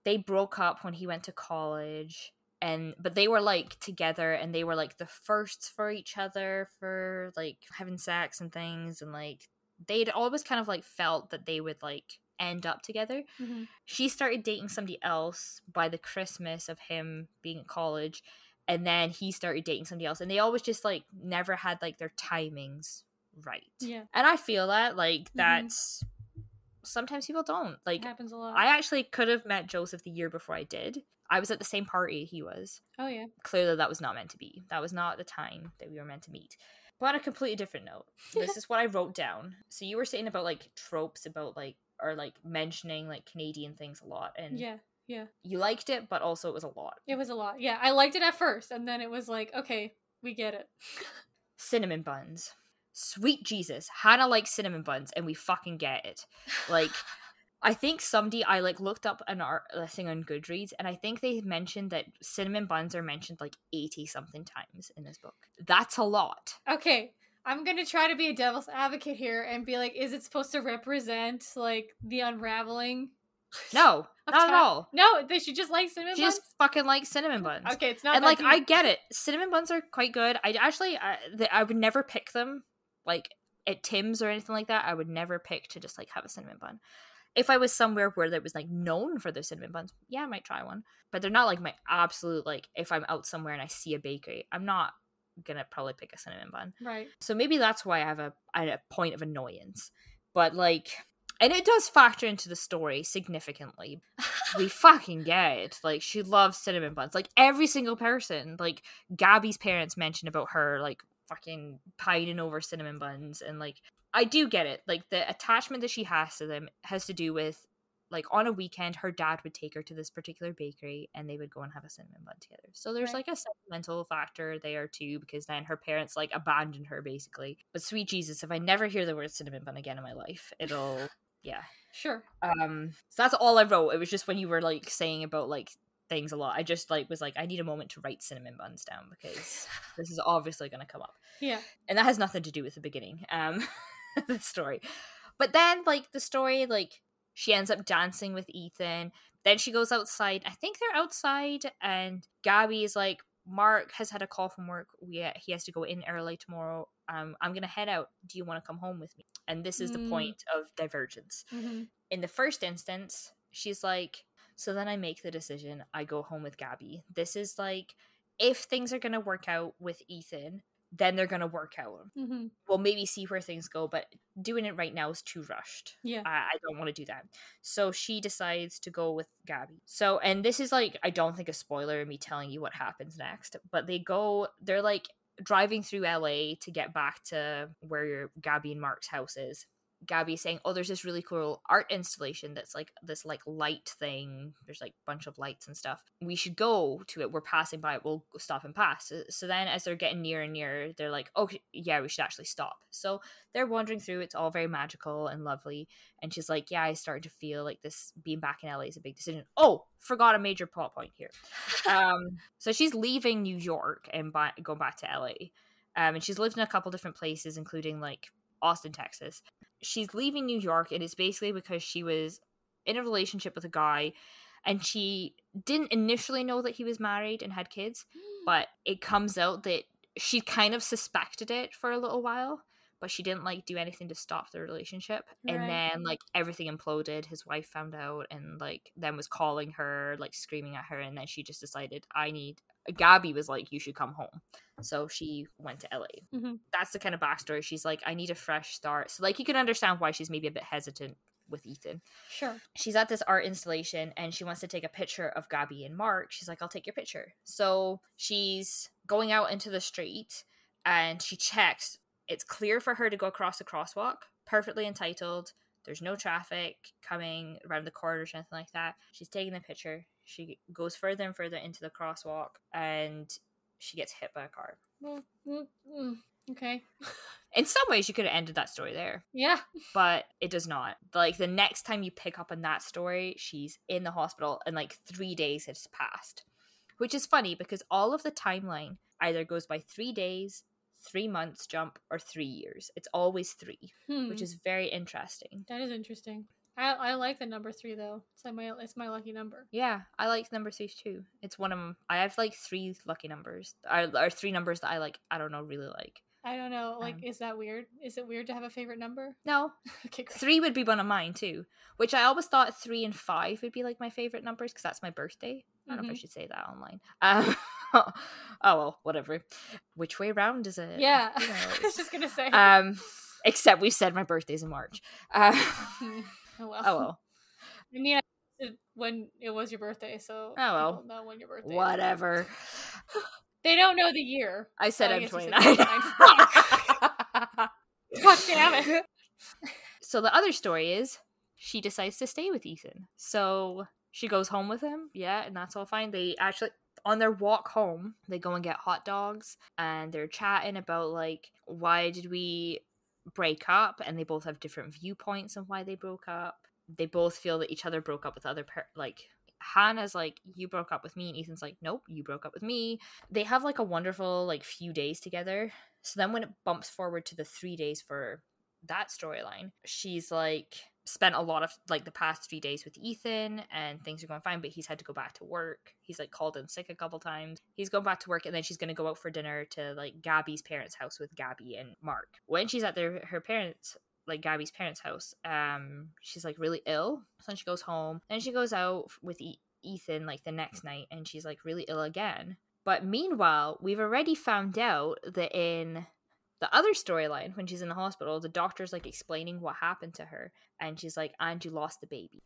they broke up when he went to college and but they were like together and they were like the firsts for each other for like having sex and things and like they'd always kind of like felt that they would like end up together Mhm. she started dating somebody else by the Christmas of him being at college, and then he started dating somebody else, and they always just like never had like their timings right. Yeah. And I feel that like Mhm. that's sometimes people don't It like. happens a lot. I actually could have met Joseph the year before I did. I was at the same party he was. oh yeah. Clearly, that was not meant to be. That was not the time that we were meant to meet. But on a completely different note, this is what I wrote down. So you were saying about like tropes about like or like mentioning like Canadian things a lot, and Yeah. Yeah. you liked it, but also it was a lot. It was a lot. Yeah. I liked it at first, and then it was like, okay, we get it. Cinnamon buns, sweet Jesus, Hannah likes cinnamon buns, and we fucking get it. Like. I think somebody I like looked up an art thing on Goodreads, and I think they mentioned that cinnamon buns are mentioned like eighty something times in this book. That's a lot. Okay. I'm gonna try to be a devil's advocate here and be like, is it supposed to represent like the unraveling? No, not at all. No, they should just like cinnamon She buns. just fucking likes cinnamon buns. Okay, it's not and like I get it, cinnamon buns are quite good. I actually, I, the, I would never pick them like at Tim's or anything like that. I would never pick to just like have a cinnamon bun. If I was somewhere where that was like known for their cinnamon buns, yeah, I might try one. But they're not like my absolute like. If I'm out somewhere and I see a bakery, I'm not gonna probably pick a cinnamon bun. right. So maybe that's why I have a, a point of annoyance. But like, and it does factor into the story significantly. we fucking get it. Like, she loves cinnamon buns. Like, every single person, like, Gabby's parents mentioned about her, like, fucking pining over cinnamon buns. And, like, I do get it. Like, the attachment that she has to them has to do with, like, on a weekend, her dad would take her to this particular bakery and they would go and have a cinnamon bun together. So there's, Right. like, a sentimental factor there, too, because then her parents, like, abandoned her, basically. But sweet Jesus, if I never hear the word cinnamon bun again in my life, it'll, yeah. Sure. Um, so that's all I wrote. It was just when you were like saying about like things a lot. I just like was like, I need a moment to write cinnamon buns down because this is obviously going to come up, Yeah. and that has nothing to do with the beginning. Um, the story, but then like the story, like she ends up dancing with Ethan. Then she goes outside. I think they're outside, and Gabby is like, Mark has had a call from work. We he has to go in early tomorrow. Um, I'm gonna head out. Do you want to come home with me? And this is the Mm. point of divergence hmm in the first instance, she's like, so then I make the decision, I go home with Gabby. This is like, if things are going to work out with Ethan, then they're going to work out. hmm We'll maybe see where things go, but doing it right now is too rushed. Yeah. I, I don't want to do that. So she decides to go with Gabby. So, and this is like, I don't think a spoiler me telling you what happens next, but they go, they're like driving through LA to get back to where your Gabby and Mark's house is. Gabby saying, "Oh, there's this really cool art installation that's like this like light thing. There's like a bunch of lights and stuff. We should go to it. We're passing by it. We'll stop and pass." So- then, as they're getting near and near, they're like, "Oh, yeah, we should actually stop." So they're wandering through. It's all very magical and lovely. And she's like, "Yeah, I started to feel like this being back in LA is a big decision." Oh, forgot a major plot point here. um, so she's leaving New York and ba- going back to LA. Um, and she's lived in a couple different places, including like Austin, Texas. She's leaving New York, and it's basically because she was in a relationship with a guy, and she didn't initially know that he was married and had kids, but it comes out that she kind of suspected it for a little while, but she didn't like do anything to stop the relationship. And then like everything imploded. His wife found out and like then was calling her, like screaming at her, and then she just decided I need Gabby was like, You should come home. So she went to LA. Mhm. That's the kind of backstory. She's like, I need a fresh start. So like you can understand why she's maybe a bit hesitant with Ethan Sure. she's at this art installation and she wants to take a picture of Gabby and Mark. She's like, I'll take your picture. So she's going out into the street and she checks. It's clear for her to go across the crosswalk, perfectly entitled. There's no traffic coming around the corners or anything like that. She's taking the picture. She goes further and further into the crosswalk and she gets hit by a car. Mm, mm, mm. Okay. In some ways, you could have ended that story there, Yeah. but it does not. Like the next time you pick up on that story, she's in the hospital and like three days has passed, which is funny because all of the timeline either goes by three days, three months jump, or three years. It's always three, Hmm. which is very interesting. that is interesting. I I like the number three though. It's like my it's my lucky number. Yeah, I like number three too. It's one of them. I have like three lucky numbers, or, or three numbers that I like. I don't know, really like. I don't know. Like, Um, is that weird? Is it weird to have a favorite number? No, okay, great. three would be one of mine too. Which I always thought three and five would be like my favorite numbers because that's my birthday. I don't know if I Mhm. should say that online. Um, oh well, whatever. Which way round is it? Yeah, I was just gonna say. um, except we said my birthday's in March. Uh, oh well. oh well, I mean, I when it was your birthday, so Oh, well. know when your birthday. whatever. They don't know the year. I said I I'm guess 29. 29. God damn it. So the other story is she decides to stay with Ethan. So she goes home with him, yeah, and that's all fine. They actually on their walk home, they go and get hot dogs and they're chatting about like why did we break up and they both have different viewpoints on why they broke up. They both feel that each other broke up with other per- like Hannah's like you broke up with me and Ethan's like nope, you broke up with me. They have like a wonderful like few days together. So then when it bumps forward to the 3 days for that storyline, she's like spent a lot of like the past three days with Ethan and things are going fine, but he's had to go back to work. He's like called in sick a couple times. He's going back to work and then she's gonna go out for dinner to like Gabby's parents' house with Gabby and Mark. When she's at their her parents like Gabby's parents' house, um, she's like really ill. So then she goes home. Then she goes out with e- Ethan like the next night and she's like really ill again. But meanwhile, we've already found out that in the other storyline, when she's in the hospital, the doctor's like explaining what happened to her, and she's like, "And you lost the baby."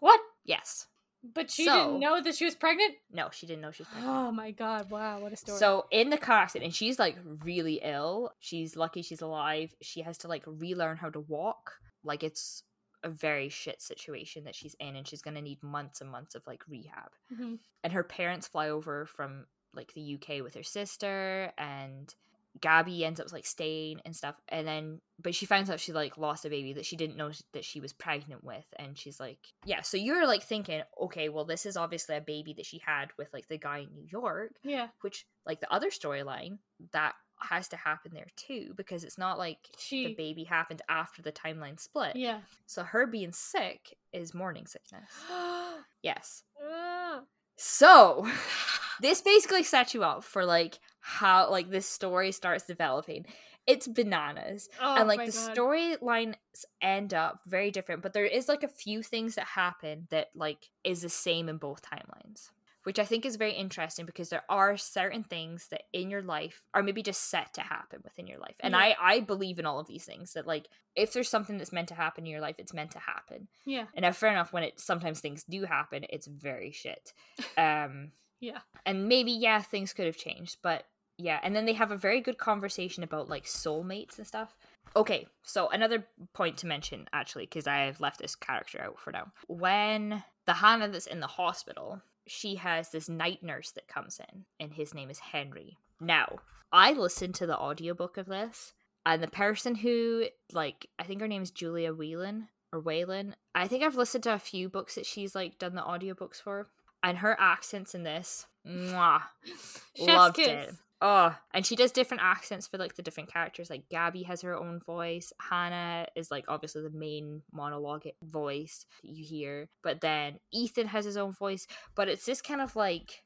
What? Yes. But she So- didn't know that she was pregnant? No, she didn't know she was pregnant. Oh my god, wow, what a story. So in the car accident, and she's like really ill. She's lucky she's alive. She has to like relearn how to walk. Like it's a very shit situation that she's in, and she's gonna need months and months of like rehab. Mhm. and her parents fly over from like the UK with her sister and Gabby ends up like staying and stuff and then but she finds out she like lost a baby that she didn't know that she was pregnant with and she's like yeah so you're like thinking okay well this is obviously a baby that she had with like the guy in New York Yeah. which like the other storyline that has to happen there too because it's not like the baby happened after the timeline split Yeah. so her being sick is morning sickness yes Ah. so this basically sets you up for like how like this story starts developing. It's bananas. oh and like the storylines end up very different, but there is like a few things that happen that like is the same in both timelines. Which I think is very interesting because there are certain things that in your life are maybe just set to happen within your life. And Yeah. I I believe in all of these things that like if there's something that's meant to happen in your life, it's meant to happen. Yeah. And now, fair enough, when it sometimes things do happen, it's very shit. Um, Yeah. and maybe yeah, things could have changed, but yeah. And then they have a very good conversation about like soulmates and stuff. Okay, so another point to mention actually, because I have left this character out for now. When the Hannah that's in the hospital, she has this night nurse that comes in, and his name is Henry. Now, I listened to the audiobook of this, and the person who like I think her name is Julia Whelan or Whalen. I think I've listened to a few books that she's like done the audiobooks for. And her accents in this, mwah, Chef's loved kiss. it. Oh, and she does different accents for like the different characters. Like Gabby has her own voice. Hannah is like obviously the main monologue voice you hear. But then Ethan has his own voice. But it's this kind of like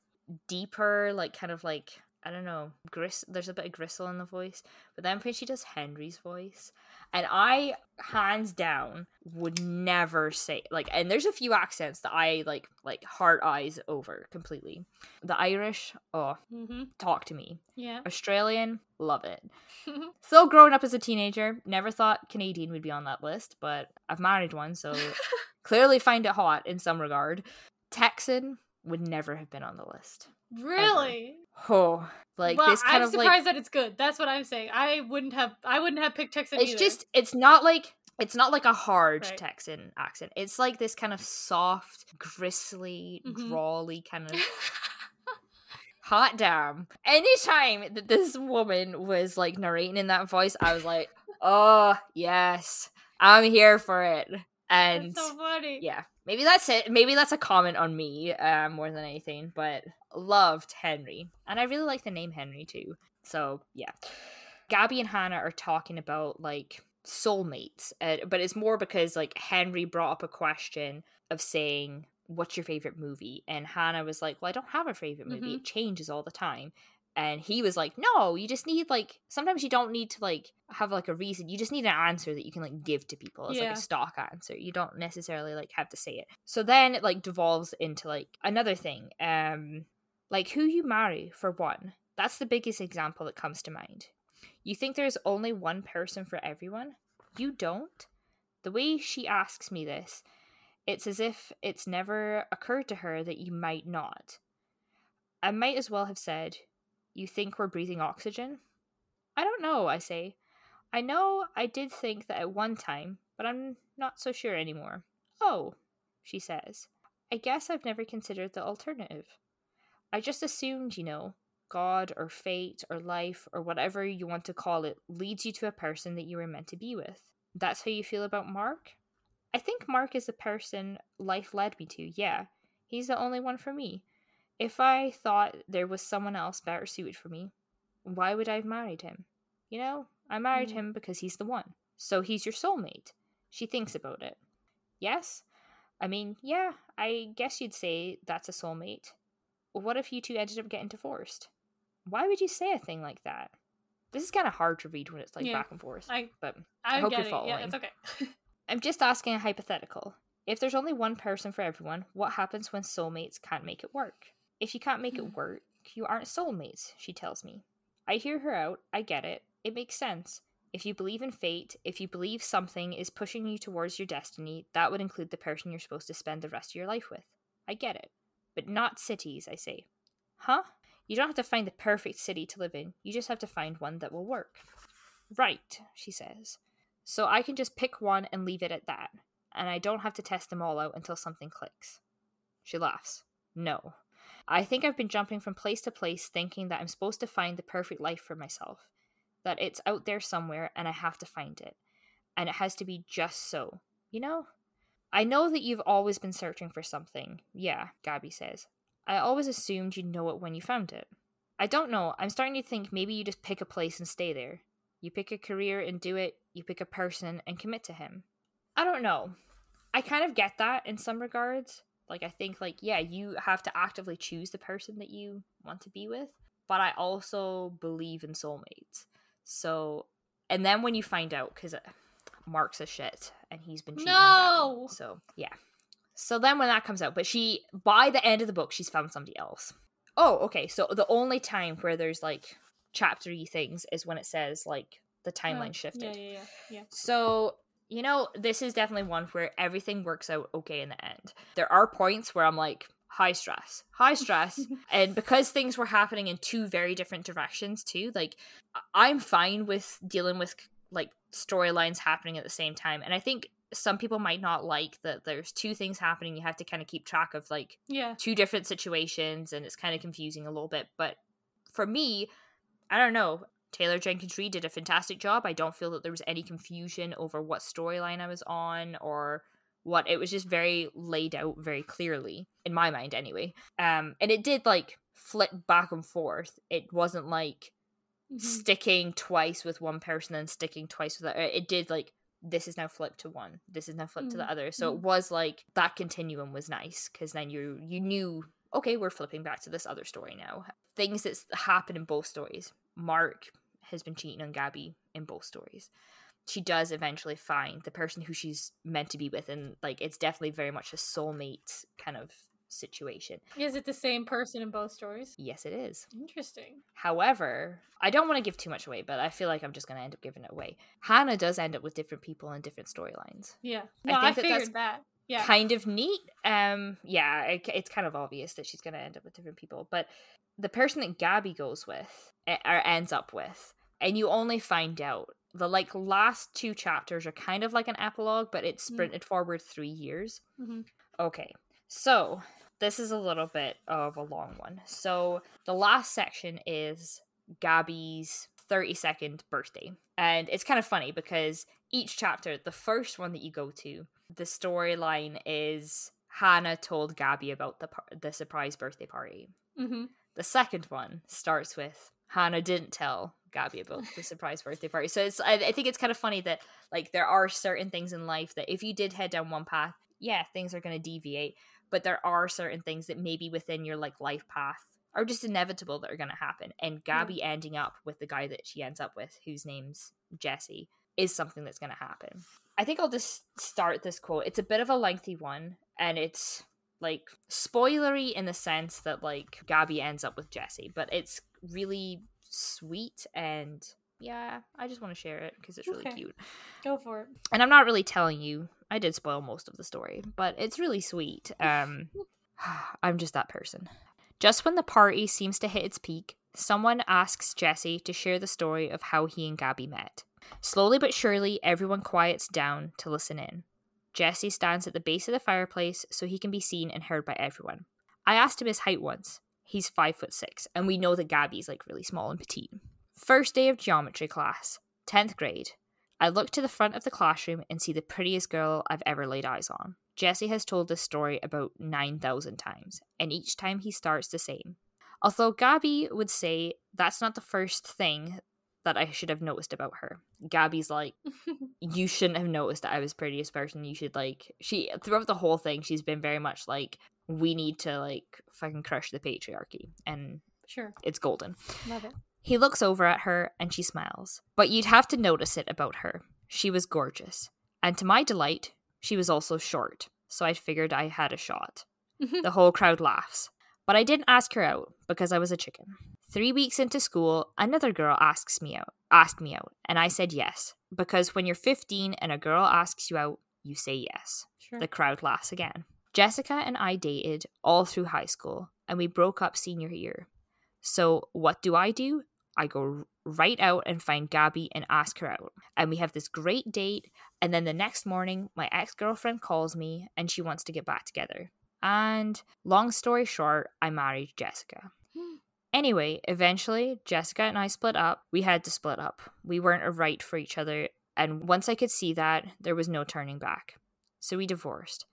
deeper, like kind of like I don't know, gris. There's a bit of gristle in the voice. But then when she does Henry's voice, and I hands down would never say like. And there's a few accents that I like, like heart eyes over completely. The Irish, oh, Mm-hmm. talk to me. Yeah. Australian, love it. Still growing up as a teenager, never thought Canadian would be on that list, but I've married one, so clearly find it hot in some regard. Texan would never have been on the list. really? Oh, like well, this kind I'm of surprised like that it's good. That's what I'm saying. I wouldn't have. I wouldn't have picked Texan. it's either. just it's not like it's not like a hard Right. Texan accent. It's like this kind of soft, gristly, Mhm. drawly kind of hot damn. Anytime that this woman was like narrating in that voice, I was like, oh, yes, I'm here for it. And That's so funny. yeah, maybe that's it. Maybe that's a comment on me uh, more than anything, but loved Henry. And I really like the name Henry too. So yeah. Gabby and Hannah are talking about like soulmates, uh, but it's more because like Henry brought up a question of saying, What's your favorite movie? And Hannah was like, Well, I don't have a favorite movie. Mhm. It changes all the time. And he was like, No, you just need like sometimes you don't need to like have like a reason. You just need an answer that you can like give to people as like a stock answer. You don't necessarily like have to say it. So then it like devolves into like another thing. Um like who you marry for one. That's the biggest example that comes to mind. You think there's only one person for everyone? You don't? The way she asks me this, it's as if it's never occurred to her that you might not. I might as well have said, You think we're breathing oxygen? I don't know, I say. I know I did think that at one time, but I'm not so sure anymore. Oh, she says. I guess I've never considered the alternative. I just assumed, you know, God or fate or life or whatever you want to call it leads you to a person that you were meant to be with. That's how you feel about Mark? I think Mark is the person life led me to, yeah. He's the only one for me. If I thought there was someone else better suited for me, why would I have married him? You know, I married Mm. him because he's the one. So he's your soulmate. She thinks about it. Yes? I mean, yeah, I guess you'd say that's a soulmate. What if you two ended up getting divorced? Why would you say a thing like that? This is kind of hard to read when it's like Yeah. back and forth. I but I, hope get you're it. following. Yeah, it's okay. I'm just asking a hypothetical. If there's only one person for everyone, what happens when soulmates can't make it work? If you can't make it mm. work, you aren't soulmates, she tells me. I hear her out, I get it. It makes sense. If you believe in fate, if you believe something is pushing you towards your destiny, that would include the person you're supposed to spend the rest of your life with. I get it. But not cities, I say. Huh? You don't have to find the perfect city to live in, you just have to find one that will work. Right, she says. So I can just pick one and leave it at that, and I don't have to test them all out until something clicks. She laughs. No. I think I've been jumping from place to place thinking that I'm supposed to find the perfect life for myself, that it's out there somewhere and I have to find it, and it has to be just so, you know? I know that you've always been searching for something. Yeah, Gabby says. I always assumed you'd know it when you found it. I don't know. I'm starting to think maybe you just pick a place and stay there. You pick a career and do it, you pick a person and commit to him. I don't know. I kind of get that in some regards. Like I think like yeah, you have to actively choose the person that you want to be with, but I also believe in soulmates. So and then when you find out cuz uh, Mark's a shit and he's been cheating. No! So, yeah. So then when that comes out, but she by the end of the book she's found somebody else. Oh, okay. So the only time where there's like chaptery things is when it says like the timeline Oh, shifted. Yeah, yeah, yeah, yeah. So, you know, this is definitely one where everything works out okay in the end. There are points where I'm like, high stress, high stress. and because things were happening in two very different directions, too, like, I'm fine with dealing with like storylines happening at the same time. And I think some people might not like that there's two things happening. You have to kind of keep track of like Yeah. two different situations and it's kind of confusing a little bit. But for me, I don't know. Taylor Jenkins Reid did a fantastic job. I don't feel that there was any confusion over what storyline I was on or what it was just very laid out very clearly in my mind anyway. Um and it did like flip back and forth. It wasn't like Mhm. sticking twice with one person and sticking twice with it. It did like this is now flipped to one. This is now flipped to the Mhm. other. So it was like that continuum was nice because then you you knew okay we're flipping back to this other story now. Things that's happened in both stories. Mark has been cheating on Gabby in both stories. She does eventually find the person who she's meant to be with, and like it's definitely very much a soulmate kind of situation. Is it the same person in both stories? Yes, it is. Interesting. However, I don't want to give too much away, but I feel like I'm just going to end up giving it away. Hannah does end up with different people in different storylines. Yeah. I No, I, think that figured that's that. Yeah. Kind of neat. Um, yeah, it, it's kind of obvious that she's going to end up with different people, but the person that Gabby goes with eh, or ends up with, and you only find out the like last two chapters are kind of like an epilogue, but it's Mm. sprinted forward three years. Mhm. Okay, so this is a little bit of a long one. So the last section is Gabby's 30 second birthday. And it's kind of funny because each chapter, the first one that you go to, the storyline is Hannah told Gabby about the par- the surprise birthday party. Mm-hmm. The second one starts with Hannah didn't tell Gabby about the surprise birthday party. So it's I, I think it's kind of funny that like there are certain things in life that if you did head down one path, yeah, things are going to deviate, but there are certain things that maybe within your like life path are just inevitable that are going to happen. And Gabby ending up with the guy that she ends up with, whose name's Jesse, is something that's going to happen. I think I'll just start this quote. It's a bit of a lengthy one, and it's like spoilery in the sense that like Gabby ends up with Jesse, but it's really sweet and yeah, I just want to share it because it's really Okay. cute. Go for it. And I'm not really telling you. I did spoil most of the story, but it's really sweet. Um I'm just that person. Just when the party seems to hit its peak, someone asks Jesse to share the story of how he and Gabby met. Slowly but surely, everyone quiets down to listen in. Jesse stands at the base of the fireplace so he can be seen and heard by everyone. I asked him his height once. He's five foot six, and we know that Gabby's like really small and petite. First day of geometry class, 10th grade. I look to the front of the classroom and see the prettiest girl I've ever laid eyes on. Jesse has told this story about 9,000 times, and each time he starts the same. Although Gabby would say that's not the first thing that I should have noticed about her. Gabby's like, you shouldn't have noticed that I was prettiest person. You should like she throughout the whole thing, she's been very much like, we need to like fucking crush the patriarchy, and Sure. it's golden. Love it. He looks over at her and she smiles. But you'd have to notice it about her. She was gorgeous. And to my delight, she was also short, so I figured I had a shot. the whole crowd laughs. But I didn't ask her out because I was a chicken. Three weeks into school, another girl asks me out, asked me out, and I said yes. Because when you're 15 and a girl asks you out, you say yes. Sure. The crowd laughs again. Jessica and I dated all through high school, and we broke up senior year. So, what do I do? I go right out and find Gabby and ask her out. And we have this great date. And then the next morning, my ex girlfriend calls me and she wants to get back together. And long story short, I married Jessica. Anyway, eventually, Jessica and I split up. We had to split up. We weren't a right for each other. And once I could see that, there was no turning back. So we divorced.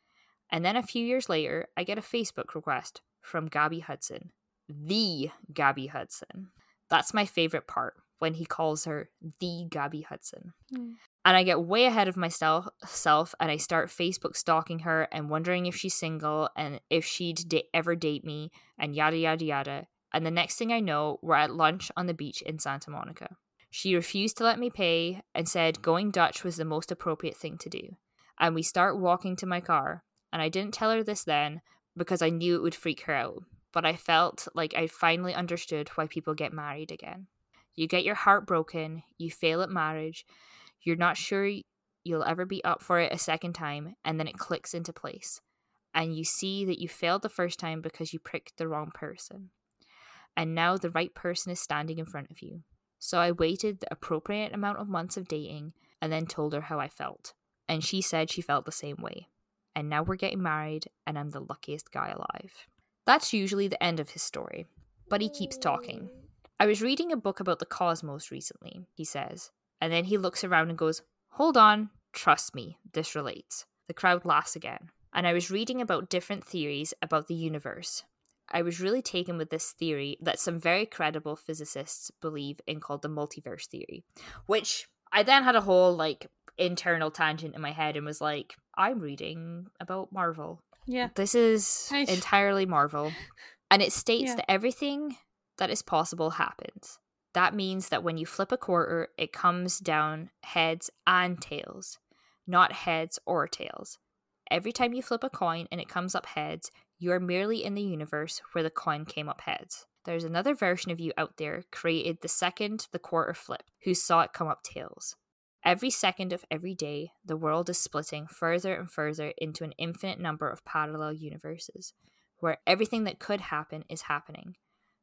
And then a few years later, I get a Facebook request from Gabby Hudson. The Gabby Hudson. That's my favorite part when he calls her the Gabby Hudson. Mm. And I get way ahead of myself self and I start Facebook stalking her and wondering if she's single and if she'd da- ever date me and yada yada yada. And the next thing I know, we're at lunch on the beach in Santa Monica. She refused to let me pay and said going Dutch was the most appropriate thing to do. And we start walking to my car. And I didn't tell her this then because I knew it would freak her out. But I felt like I finally understood why people get married again. You get your heart broken, you fail at marriage, you're not sure you'll ever be up for it a second time, and then it clicks into place. And you see that you failed the first time because you pricked the wrong person. And now the right person is standing in front of you. So I waited the appropriate amount of months of dating and then told her how I felt. And she said she felt the same way. And now we're getting married, and I'm the luckiest guy alive. That's usually the end of his story. But he keeps talking. I was reading a book about the cosmos recently, he says. And then he looks around and goes, Hold on, trust me, this relates. The crowd laughs again. And I was reading about different theories about the universe. I was really taken with this theory that some very credible physicists believe in called the multiverse theory, which I then had a whole like internal tangent in my head and was like, I'm reading about Marvel. Yeah. This is I- entirely Marvel. And it states Yeah. that everything that is possible happens. That means that when you flip a quarter, it comes down heads and tails, not heads or tails. Every time you flip a coin and it comes up heads, you are merely in the universe where the coin came up heads. There's another version of you out there created the second the quarter flipped, who saw it come up tails. Every second of every day, the world is splitting further and further into an infinite number of parallel universes, where everything that could happen is happening.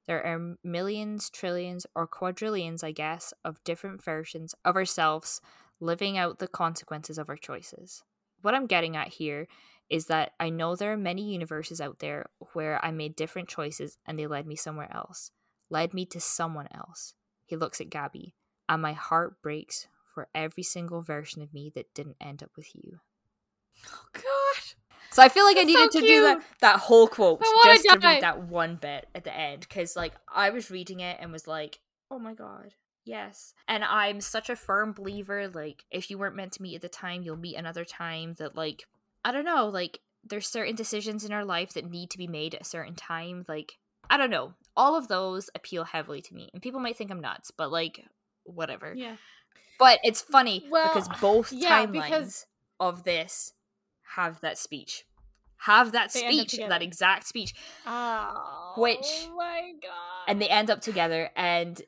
There are millions, trillions, or quadrillions, I guess, of different versions of ourselves living out the consequences of our choices. What I'm getting at here is that I know there are many universes out there where I made different choices and they led me somewhere else, led me to someone else. He looks at Gabby, and my heart breaks for every single version of me that didn't end up with you. Oh God. So I feel like I That's so needed to do that that whole quote I just to read that one bit at the end because like I was reading it and was like, oh my god, yes. And I'm such a firm believer like if you weren't meant to meet at the time, you'll meet another time. That like I don't know, like there's certain decisions in our life that need to be made at a certain time. Like I don't know, all of those appeal heavily to me, and people might think I'm nuts, but like whatever. Yeah. But it's funny Well, because both yeah, timelines because- of this have that speech. Have that They speech, that exact speech. Oh. Which- my God. And they end up together and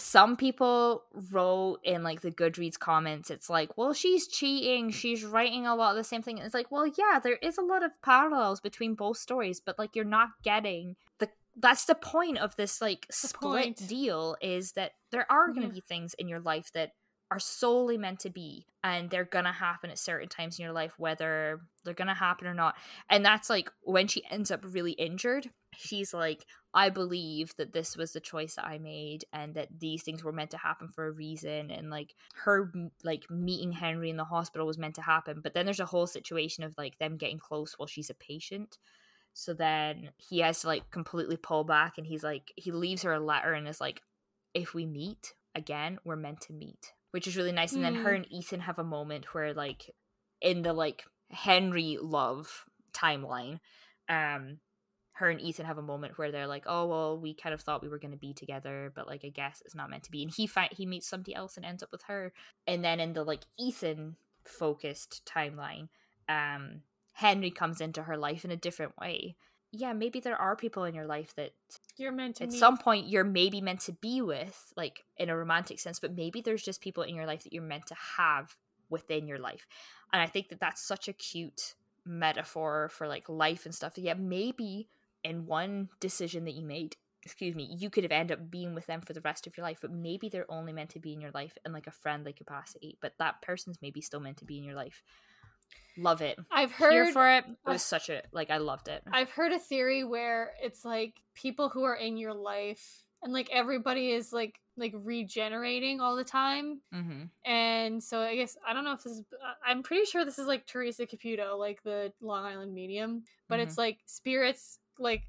some people wrote in like the Goodreads comments, it's like, well, she's cheating. She's writing a lot of the same thing. And it's like, well, yeah, there is a lot of parallels between both stories, but like you're not getting the that's the point of this like split point. deal is that there are going to Yeah. be things in your life that are solely meant to be and they're gonna happen at certain times in your life whether they're gonna happen or not and that's like when she ends up really injured she's like i believe that this was the choice that i made and that these things were meant to happen for a reason and like her like meeting henry in the hospital was meant to happen. But then there's a whole situation of like them getting close while she's a patient. So then he has to like completely pull back and he's like he leaves her a letter and is like if we meet again we're meant to meet which is really nice. And then her Hmm. and ethan have a moment where like in the like henry love timeline um her and ethan have a moment where they're like oh well we kind of thought we were going to be together but like i guess it's not meant to be. And he find he meets somebody else and ends up with her. And then in the like ethan focused timeline um henry comes into her life in a different way. Yeah maybe there are people in your life that You're meant to at meet. some point you're maybe meant to be with like in a romantic sense but maybe there's just people in your life that you're meant to have within your life. And i think that that's such a cute metaphor for like life and stuff. Yeah maybe in one decision that you made excuse me you could have ended up being with them for the rest of your life but maybe they're only meant to be in your life in like a friendly capacity but that person's maybe still meant to be in your life. Love it. I've here heard for it. It was such a like i loved it. I've heard a theory where it's like people who are in your life and like everybody is like like regenerating all the time. Mm-hmm. and so i guess i don't know if this is I- i'm pretty sure this is like theresa caputo like the long island medium but it's like spirits like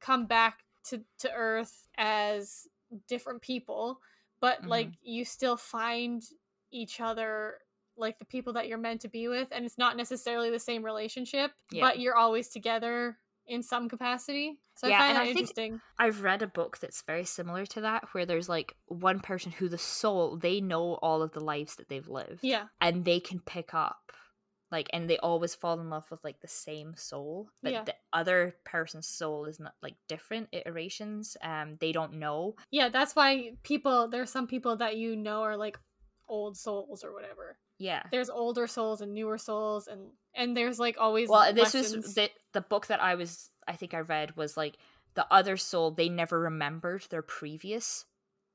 come back to to earth as different people but like mm-hmm. you still find each other like the people that you're meant to be with and it's not necessarily the same relationship Yeah. but you're always together in some capacity so Yeah, i find and that I interesting I've read a book that's very similar to that, where there's like one person who the soul, they know all of the lives that they've lived. yeah And they can pick up, like, and they always fall in love with like the same soul. But Yeah. the other person's soul is not like different iterations. Um, they don't know. yeah that's why people there's some people that you know are like old souls or whatever Yeah. there's older souls and newer souls and and there's like always Well, this was the the book that I was, I think I read was like the other soul. They never remembered their previous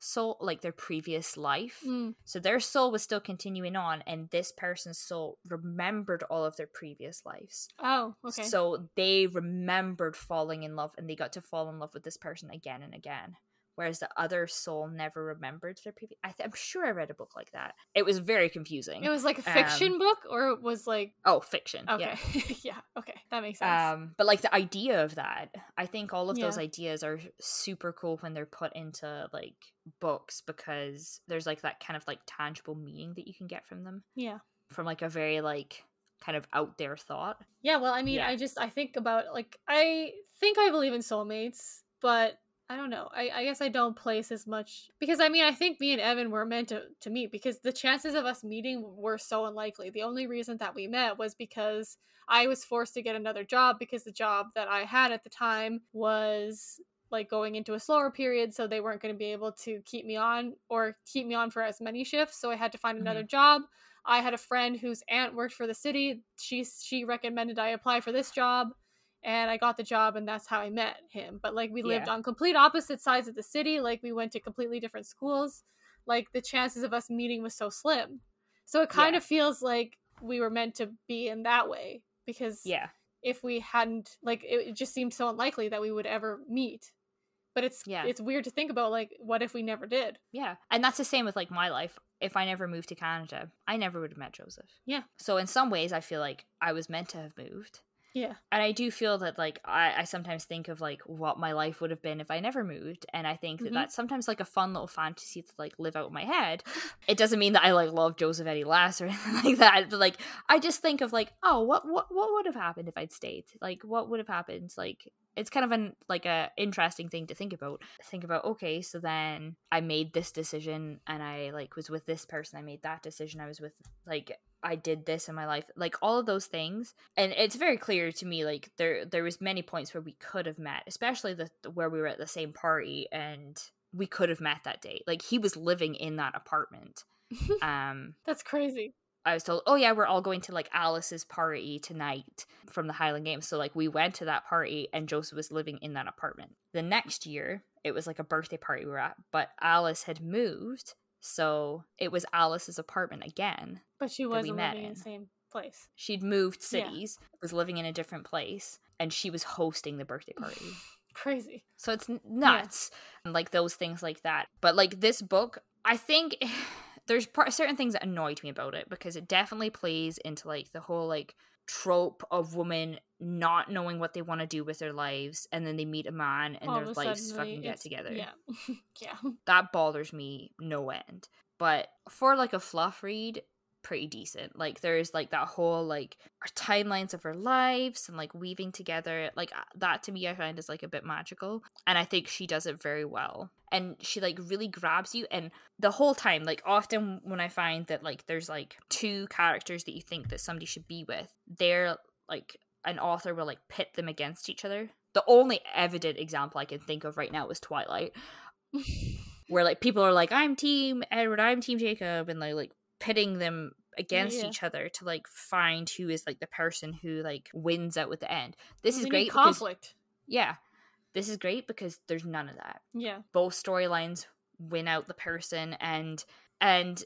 soul, like their previous life. Mm, So their soul was still continuing on, and this person's soul remembered all of their previous lives. oh okay So they remembered falling in love, and they got to fall in love with this person again and again. Whereas the other soul never remembered their previous. I th- I'm sure I read a book like that. It was very confusing. it was like a um, fiction book or it was like oh, fiction. okay Yeah. yeah okay that makes sense Um, but like the idea of that, I think all of those ideas are super cool when they're put into like books because there's like that kind of like tangible meaning that you can get from them. yeah from like a very like kind of out there thought. yeah well i mean Yeah. i just i think about like i think i believe in soulmates but I don't know. I, I guess I don't place as much because I mean I think me and Evan were meant to, to meet because the chances of us meeting were so unlikely. The only reason that we met was because I was forced to get another job because the job that I had at the time was like going into a slower period so they weren't going to be able to keep me on or keep me on for as many shifts so I had to find another mm-hmm. job. I had a friend whose aunt worked for the city. She she recommended I apply for this job and I got the job and that's how I met him. But like we lived Yeah. on complete opposite sides of the city, like we went to completely different schools. Like the chances of us meeting was so slim. So it kind Yeah. of feels like we were meant to be in that way because Yeah. if we hadn't like it, it just seemed so unlikely that we would ever meet. But it's Yeah. it's weird to think about like what if we never did? Yeah. And that's the same with like my life. If I never moved to Canada, I never would have met Joseph. Yeah. So in some ways I feel like I was meant to have moved. Yeah. And I do feel that like I, I sometimes think of like what my life would have been if I never moved. And I think that Mhm. that's sometimes like a fun little fantasy to like live out in my head. It doesn't mean that I like love Joseph any less or anything like that. But like I just think of like, oh, what what what would have happened if I'd stayed? Like what would have happened? Like it's kind of an like a interesting thing to think about. Think about okay, so then I made this decision and I like was with this person. I made that decision. I was with like I did this in my life. Like all of those things. And it's very clear to me like there there was many points where we could have met, especially the where we were at the same party and we could have met that day. Like he was living in that apartment. Um That's crazy. I was told, oh yeah, we're all going to like Alice's party tonight from the Highland Games. So like we went to that party and Joseph was living in that apartment. The next year, it was like a birthday party we were at, but Alice had moved. So it was Alice's apartment again. But she wasn't met living in in. the same place. She'd moved Yeah. cities, was living in a different place, and she was hosting the birthday party. Crazy. So it's nuts, and like those things like that. But like this book, I think there's par- certain things that annoyed me about it because it definitely plays into like the whole like trope of women not knowing what they want to do with their lives, and then they meet a man and All their lives fucking get together. Yeah. yeah. That bothers me no end. But for like a fluff read, pretty decent. Like there's like that whole like timelines of our lives and like weaving together. Like uh, that to me I find is like a bit magical. And I think she does it very well. And she like really grabs you and the whole time, like often when I find that like there's like two characters that you think that somebody should be with, they're like an author will like pit them against each other. The only evident example I can think of right now is Twilight where like people are like i'm team edward i'm team jacob and like like pitting them against Yeah. each other to like find who is like the person who like wins out with the end this is great because, conflict. yeah this is great because there's none of that Yeah. both storylines win out the person and and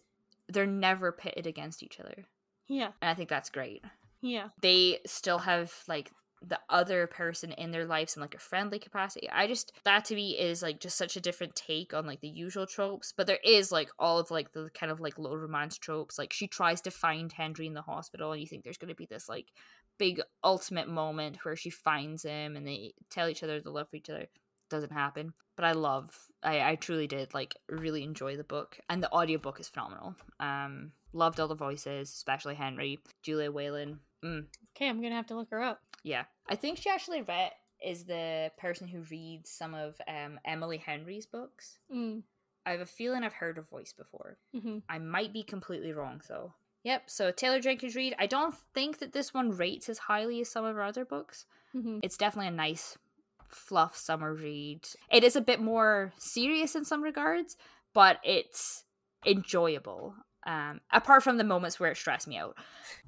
they're never pitted against each other Yeah. and i think that's great Yeah. they still have like the other person in their lives in like a friendly capacity. I just that to me is like just such a different take on like the usual tropes. But there is like all of like the kind of like low romance tropes. Like she tries to find Henry in the hospital and you think there's gonna be this like big ultimate moment where she finds him and they tell each other they love for each other. Doesn't happen. But I love I, I truly did like really enjoy the book. And the audiobook is phenomenal. Um loved all the voices, especially Henry, Julia Whelan. Mm, Okay, I'm gonna have to look her up. Yeah, I think she actually read is the person who reads some of um, Emily Henry's books. Mm. I have a feeling I've heard her voice before. hmm I might be completely wrong though. Yep. So Taylor Jenkins Reid. I don't think that this one rates as highly as some of her other books. hmm It's definitely a nice fluff summer read. It is a bit more serious in some regards, but it's enjoyable. Um, apart from the moments where it stressed me out.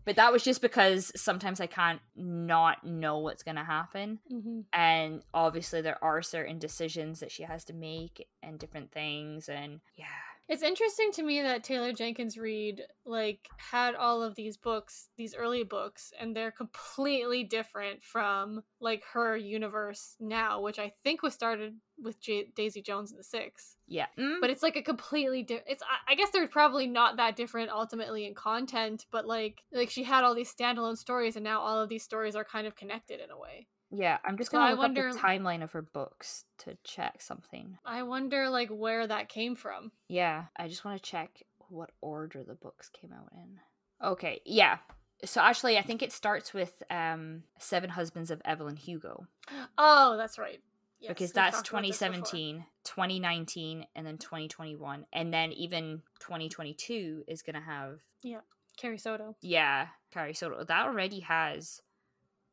But that was just because sometimes I can't not know what's going to happen. hmm And obviously, there are certain decisions that she has to make and different things. And yeah. It's interesting to me that Taylor Jenkins Reid like had all of these books, these early books, and they're completely different from like her universe now, which I think was started with J- Daisy Jones and the Six. Yeah. Mm, But it's like a completely different. It's I-, I guess they're probably not that different ultimately in content, but like like she had all these standalone stories, and now all of these stories are kind of connected in a way. yeah. I'm just going I to look wonder- up the timeline of her books to check something. I wonder like where that came from. Yeah, I just want to check what order the books came out in. Okay, yeah. So actually, I think it starts with um Seven Husbands of Evelyn Hugo Oh, that's right. Yes, because that's talked about this before. 2017, 2019, and then 2021, and then even 2022 is gonna have Yeah, Carrie Soto. yeah Carrie Soto. That already has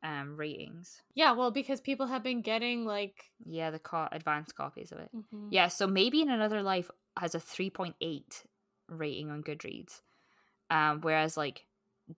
um ratings. Yeah, well, because people have been getting like, Yeah, the co- advanced copies of it. mhm. Yeah, so maybe in another life has a 3.8 rating on Goodreads. Um, whereas like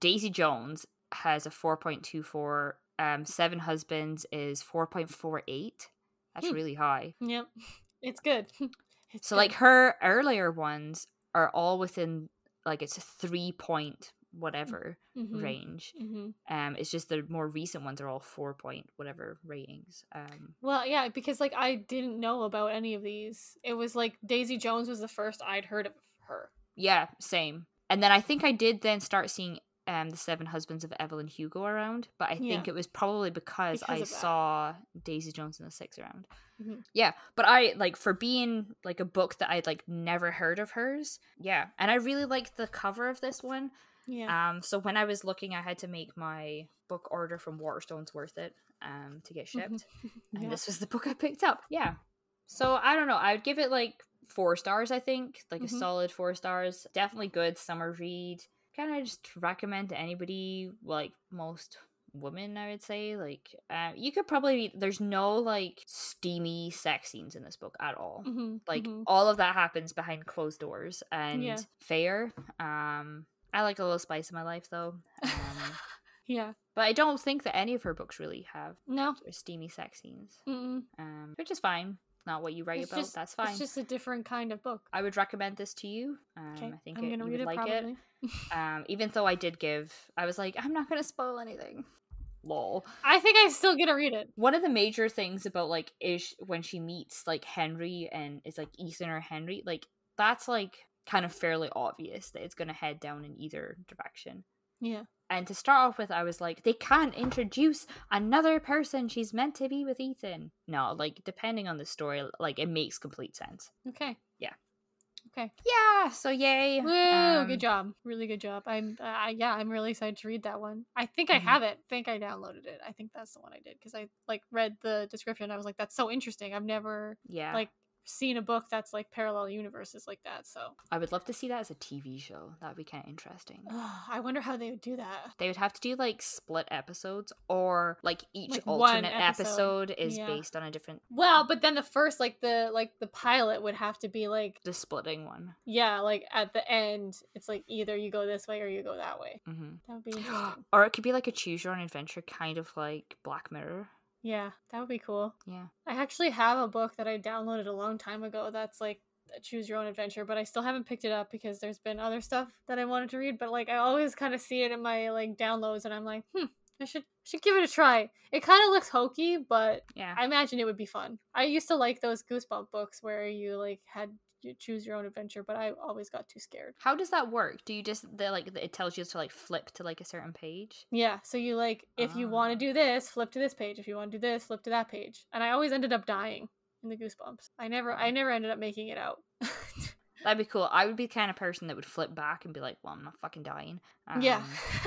Daisy Jones has a 4.24, um, Seven Husbands is 4.48. That's Hmm. really high. yep, it's good. It's So good. like her earlier ones are all within like it's a three point whatever Mhm. range. Mhm. Um, it's just the more recent ones are all four point whatever ratings. Um, Well, yeah, because like I didn't know about any of these. It was like Daisy Jones was the first I'd heard of her. yeah, same. And then I think I did then start seeing um the Seven Husbands of Evelyn Hugo around, but I Yeah. think it was probably because, Because I saw Daisy Jones and the Six around. Mhm. Yeah, but I like for being like a book that I'd like never heard of hers. Yeah, and I really liked the cover of this one. Yeah. Um, so when I was looking, I had to make my book order from Waterstones Worth It um to get shipped, and this was the book I picked up. Yeah, so I don't know. I would give it like four stars. I think like Mhm. a solid four stars. Definitely good summer read. Kind of just recommend to anybody like most women i would say like uh, you could probably there's no like steamy sex scenes in this book at all Mhm, like mhm. all of that happens behind closed doors and Yeah. fair um i like a little spice in my life though um, yeah. but i don't think that any of her books really have No. steamy sex scenes Mm-mm. um which is fine not what you write It's about just- that's fine It's just a different kind of book. i would recommend this to you um Okay. i think I'm it, gonna you read would it like probably. it um even though i did give i was like i'm not gonna spoil anything lol I think I'm still gonna read it. one of the major things about like ish when she meets like henry and is like ethan or henry like that's like kind of fairly obvious that it's going to head down in either direction Yeah. and to start off with i was like they can't introduce another person she's meant to be with ethan no like depending on the story like it makes complete sense Okay. Yeah. Okay. yeah so yay Woo! Um, good job. Really good job. I'm. Uh, yeah, I'm really excited to read that one. I think I Mhm. have it. I think I downloaded it. I think that's the one I did because I like read the description. I was like, that's so interesting. I've never yeah like seen a book that's like parallel universes like that. So i would love to see that as a tv show that would be kind of interesting I wonder how they would do that. they would have to do like split episodes or like each Like alternate episode. episode, is Yeah. based on a different Well, but then the first like the like the pilot would have to be like the splitting one yeah, like at the end it's like either you go this way or you go that way. hmm That would be interesting. or it could be like a choose your own adventure kind of like black mirror yeah, that would be cool. yeah I actually have a book that I downloaded a long time ago that's like a choose your own adventure, but I still haven't picked it up because there's been other stuff that I wanted to read, but like I always kind of see it in my like downloads and I'm like, "Hmm, I should should give it a try." It kind of looks hokey, but yeah I imagine it would be fun. I used to like those Goosebump books where you like had choose your own adventure, but I always got too scared. how does that work do you just the like it tells you to like flip to like a certain page Yeah, so you like if you want Ah. to do this, flip to this page. If you want to do this, flip to that page. And I always ended up dying in the Goosebumps. I never I never ended up making it out. that'd be cool i would be the kind of person that would flip back and be like well i'm not fucking dying yeah. Um,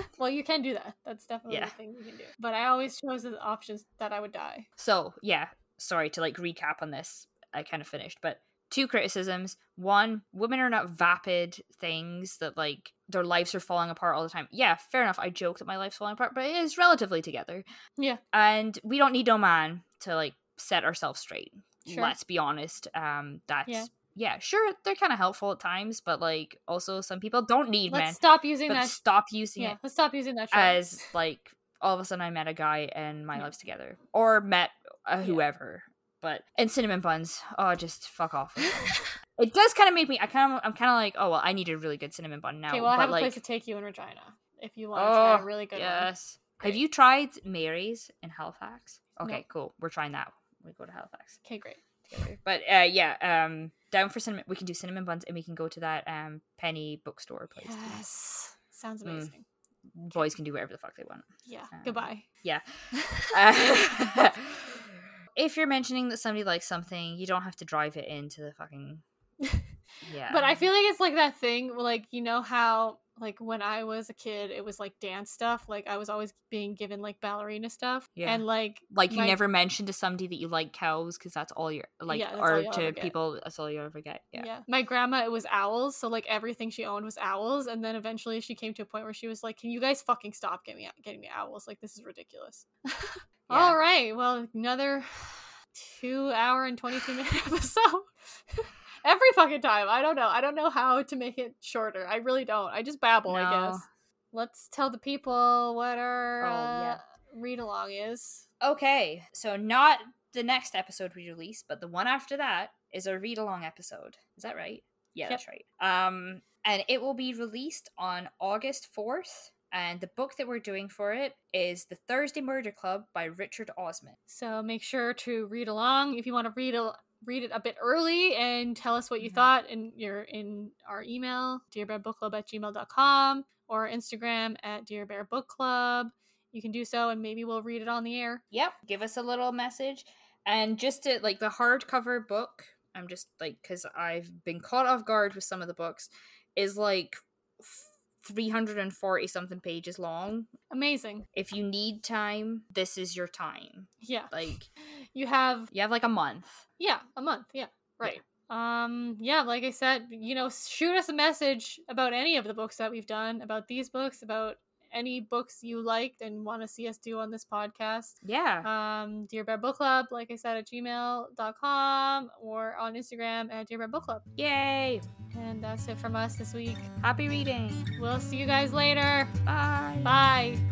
well, you can do that. That's definitely Yeah. a thing you can do. But I always chose the options that I would die. So, yeah, sorry to like recap on this. I kind of finished, but two criticisms. One, women are not vapid things that like their lives are falling apart all the time. Yeah, fair enough. I joke that my life's falling apart, but it is relatively together. Yeah. And we don't need no man to like set ourselves straight. Sure. Let's be honest. Um that's Yeah. yeah, sure, they're kind of helpful at times, but like also some people don't need Let's men. stop using that. stop using yeah, it let's stop using that. trope. as like all of a sudden I met a guy and my Yeah. lives together, or met Yeah. whoever. But and cinnamon buns, oh, just fuck off. it does kind of make me. I kind of. I'm kind of like, oh well, I need a really good cinnamon bun now. okay, well, I have a place to take you in Regina if you want to try a Oh, really good one. yes. Have you tried Mary's in Halifax? Okay, No. cool. We're trying that. We go to Halifax Okay, great. together. But uh, yeah, um, down for cinnamon. We can do cinnamon buns, and we can go to that um penny bookstore place. too. Yes, sounds Mm. amazing. Boys can do whatever the fuck they want. Yeah. Um, Goodbye. Yeah. Uh, if you're mentioning that somebody likes something, you don't have to drive it into the fucking. Yeah. But I feel like it's like that thing, like you know how like when I was a kid, it was like dance stuff. Like I was always being given like ballerina stuff, Yeah. and like like you my- never mention to somebody that you like cows because that's all you're like, Yeah, or to people that's all you ever get. Yeah. Yeah. My grandma, it was owls. So like everything she owned was owls. And then eventually she came to a point where she was like, Can you guys fucking stop getting me getting me owls? Like this is ridiculous. All right. Well, another two hour and twenty two minute episode. Every fucking time. I don't know. I don't know how to make it shorter. I really don't. I just babble, I guess. Let's tell the people what our Oh, uh, yeah. read along is. Okay, so not the next episode we release, but the one after that is a read along episode. Is that right? Yeah, Yep. that's right. Um, and it will be released on August 4th. And the book that we're doing for it is The Thursday Murder Club by Richard Osman. So make sure to read along if you want to read a read it a bit early and tell us what you Mhm. thought in your in our email dearbearbookclub at gmail.com or instagram at dearbearbookclub you can do so and maybe we'll read it on the air Yep, give us a little message. And just to like the hardcover book, I'm just like, because I've been caught off guard with some of the books, is like 340 something pages long. amazing If you need time, this is your time. yeah Like, you have you have like a month. yeah a month yeah right um yeah like i said you know shoot us a message about any of the books that we've done about these books about any books you liked and want to see us do on this podcast Yeah. um dear bear book club like i said at gmail.com or on instagram at dear bear book club Yay. and that's it from us this week Happy reading. we'll see you guys later Bye. bye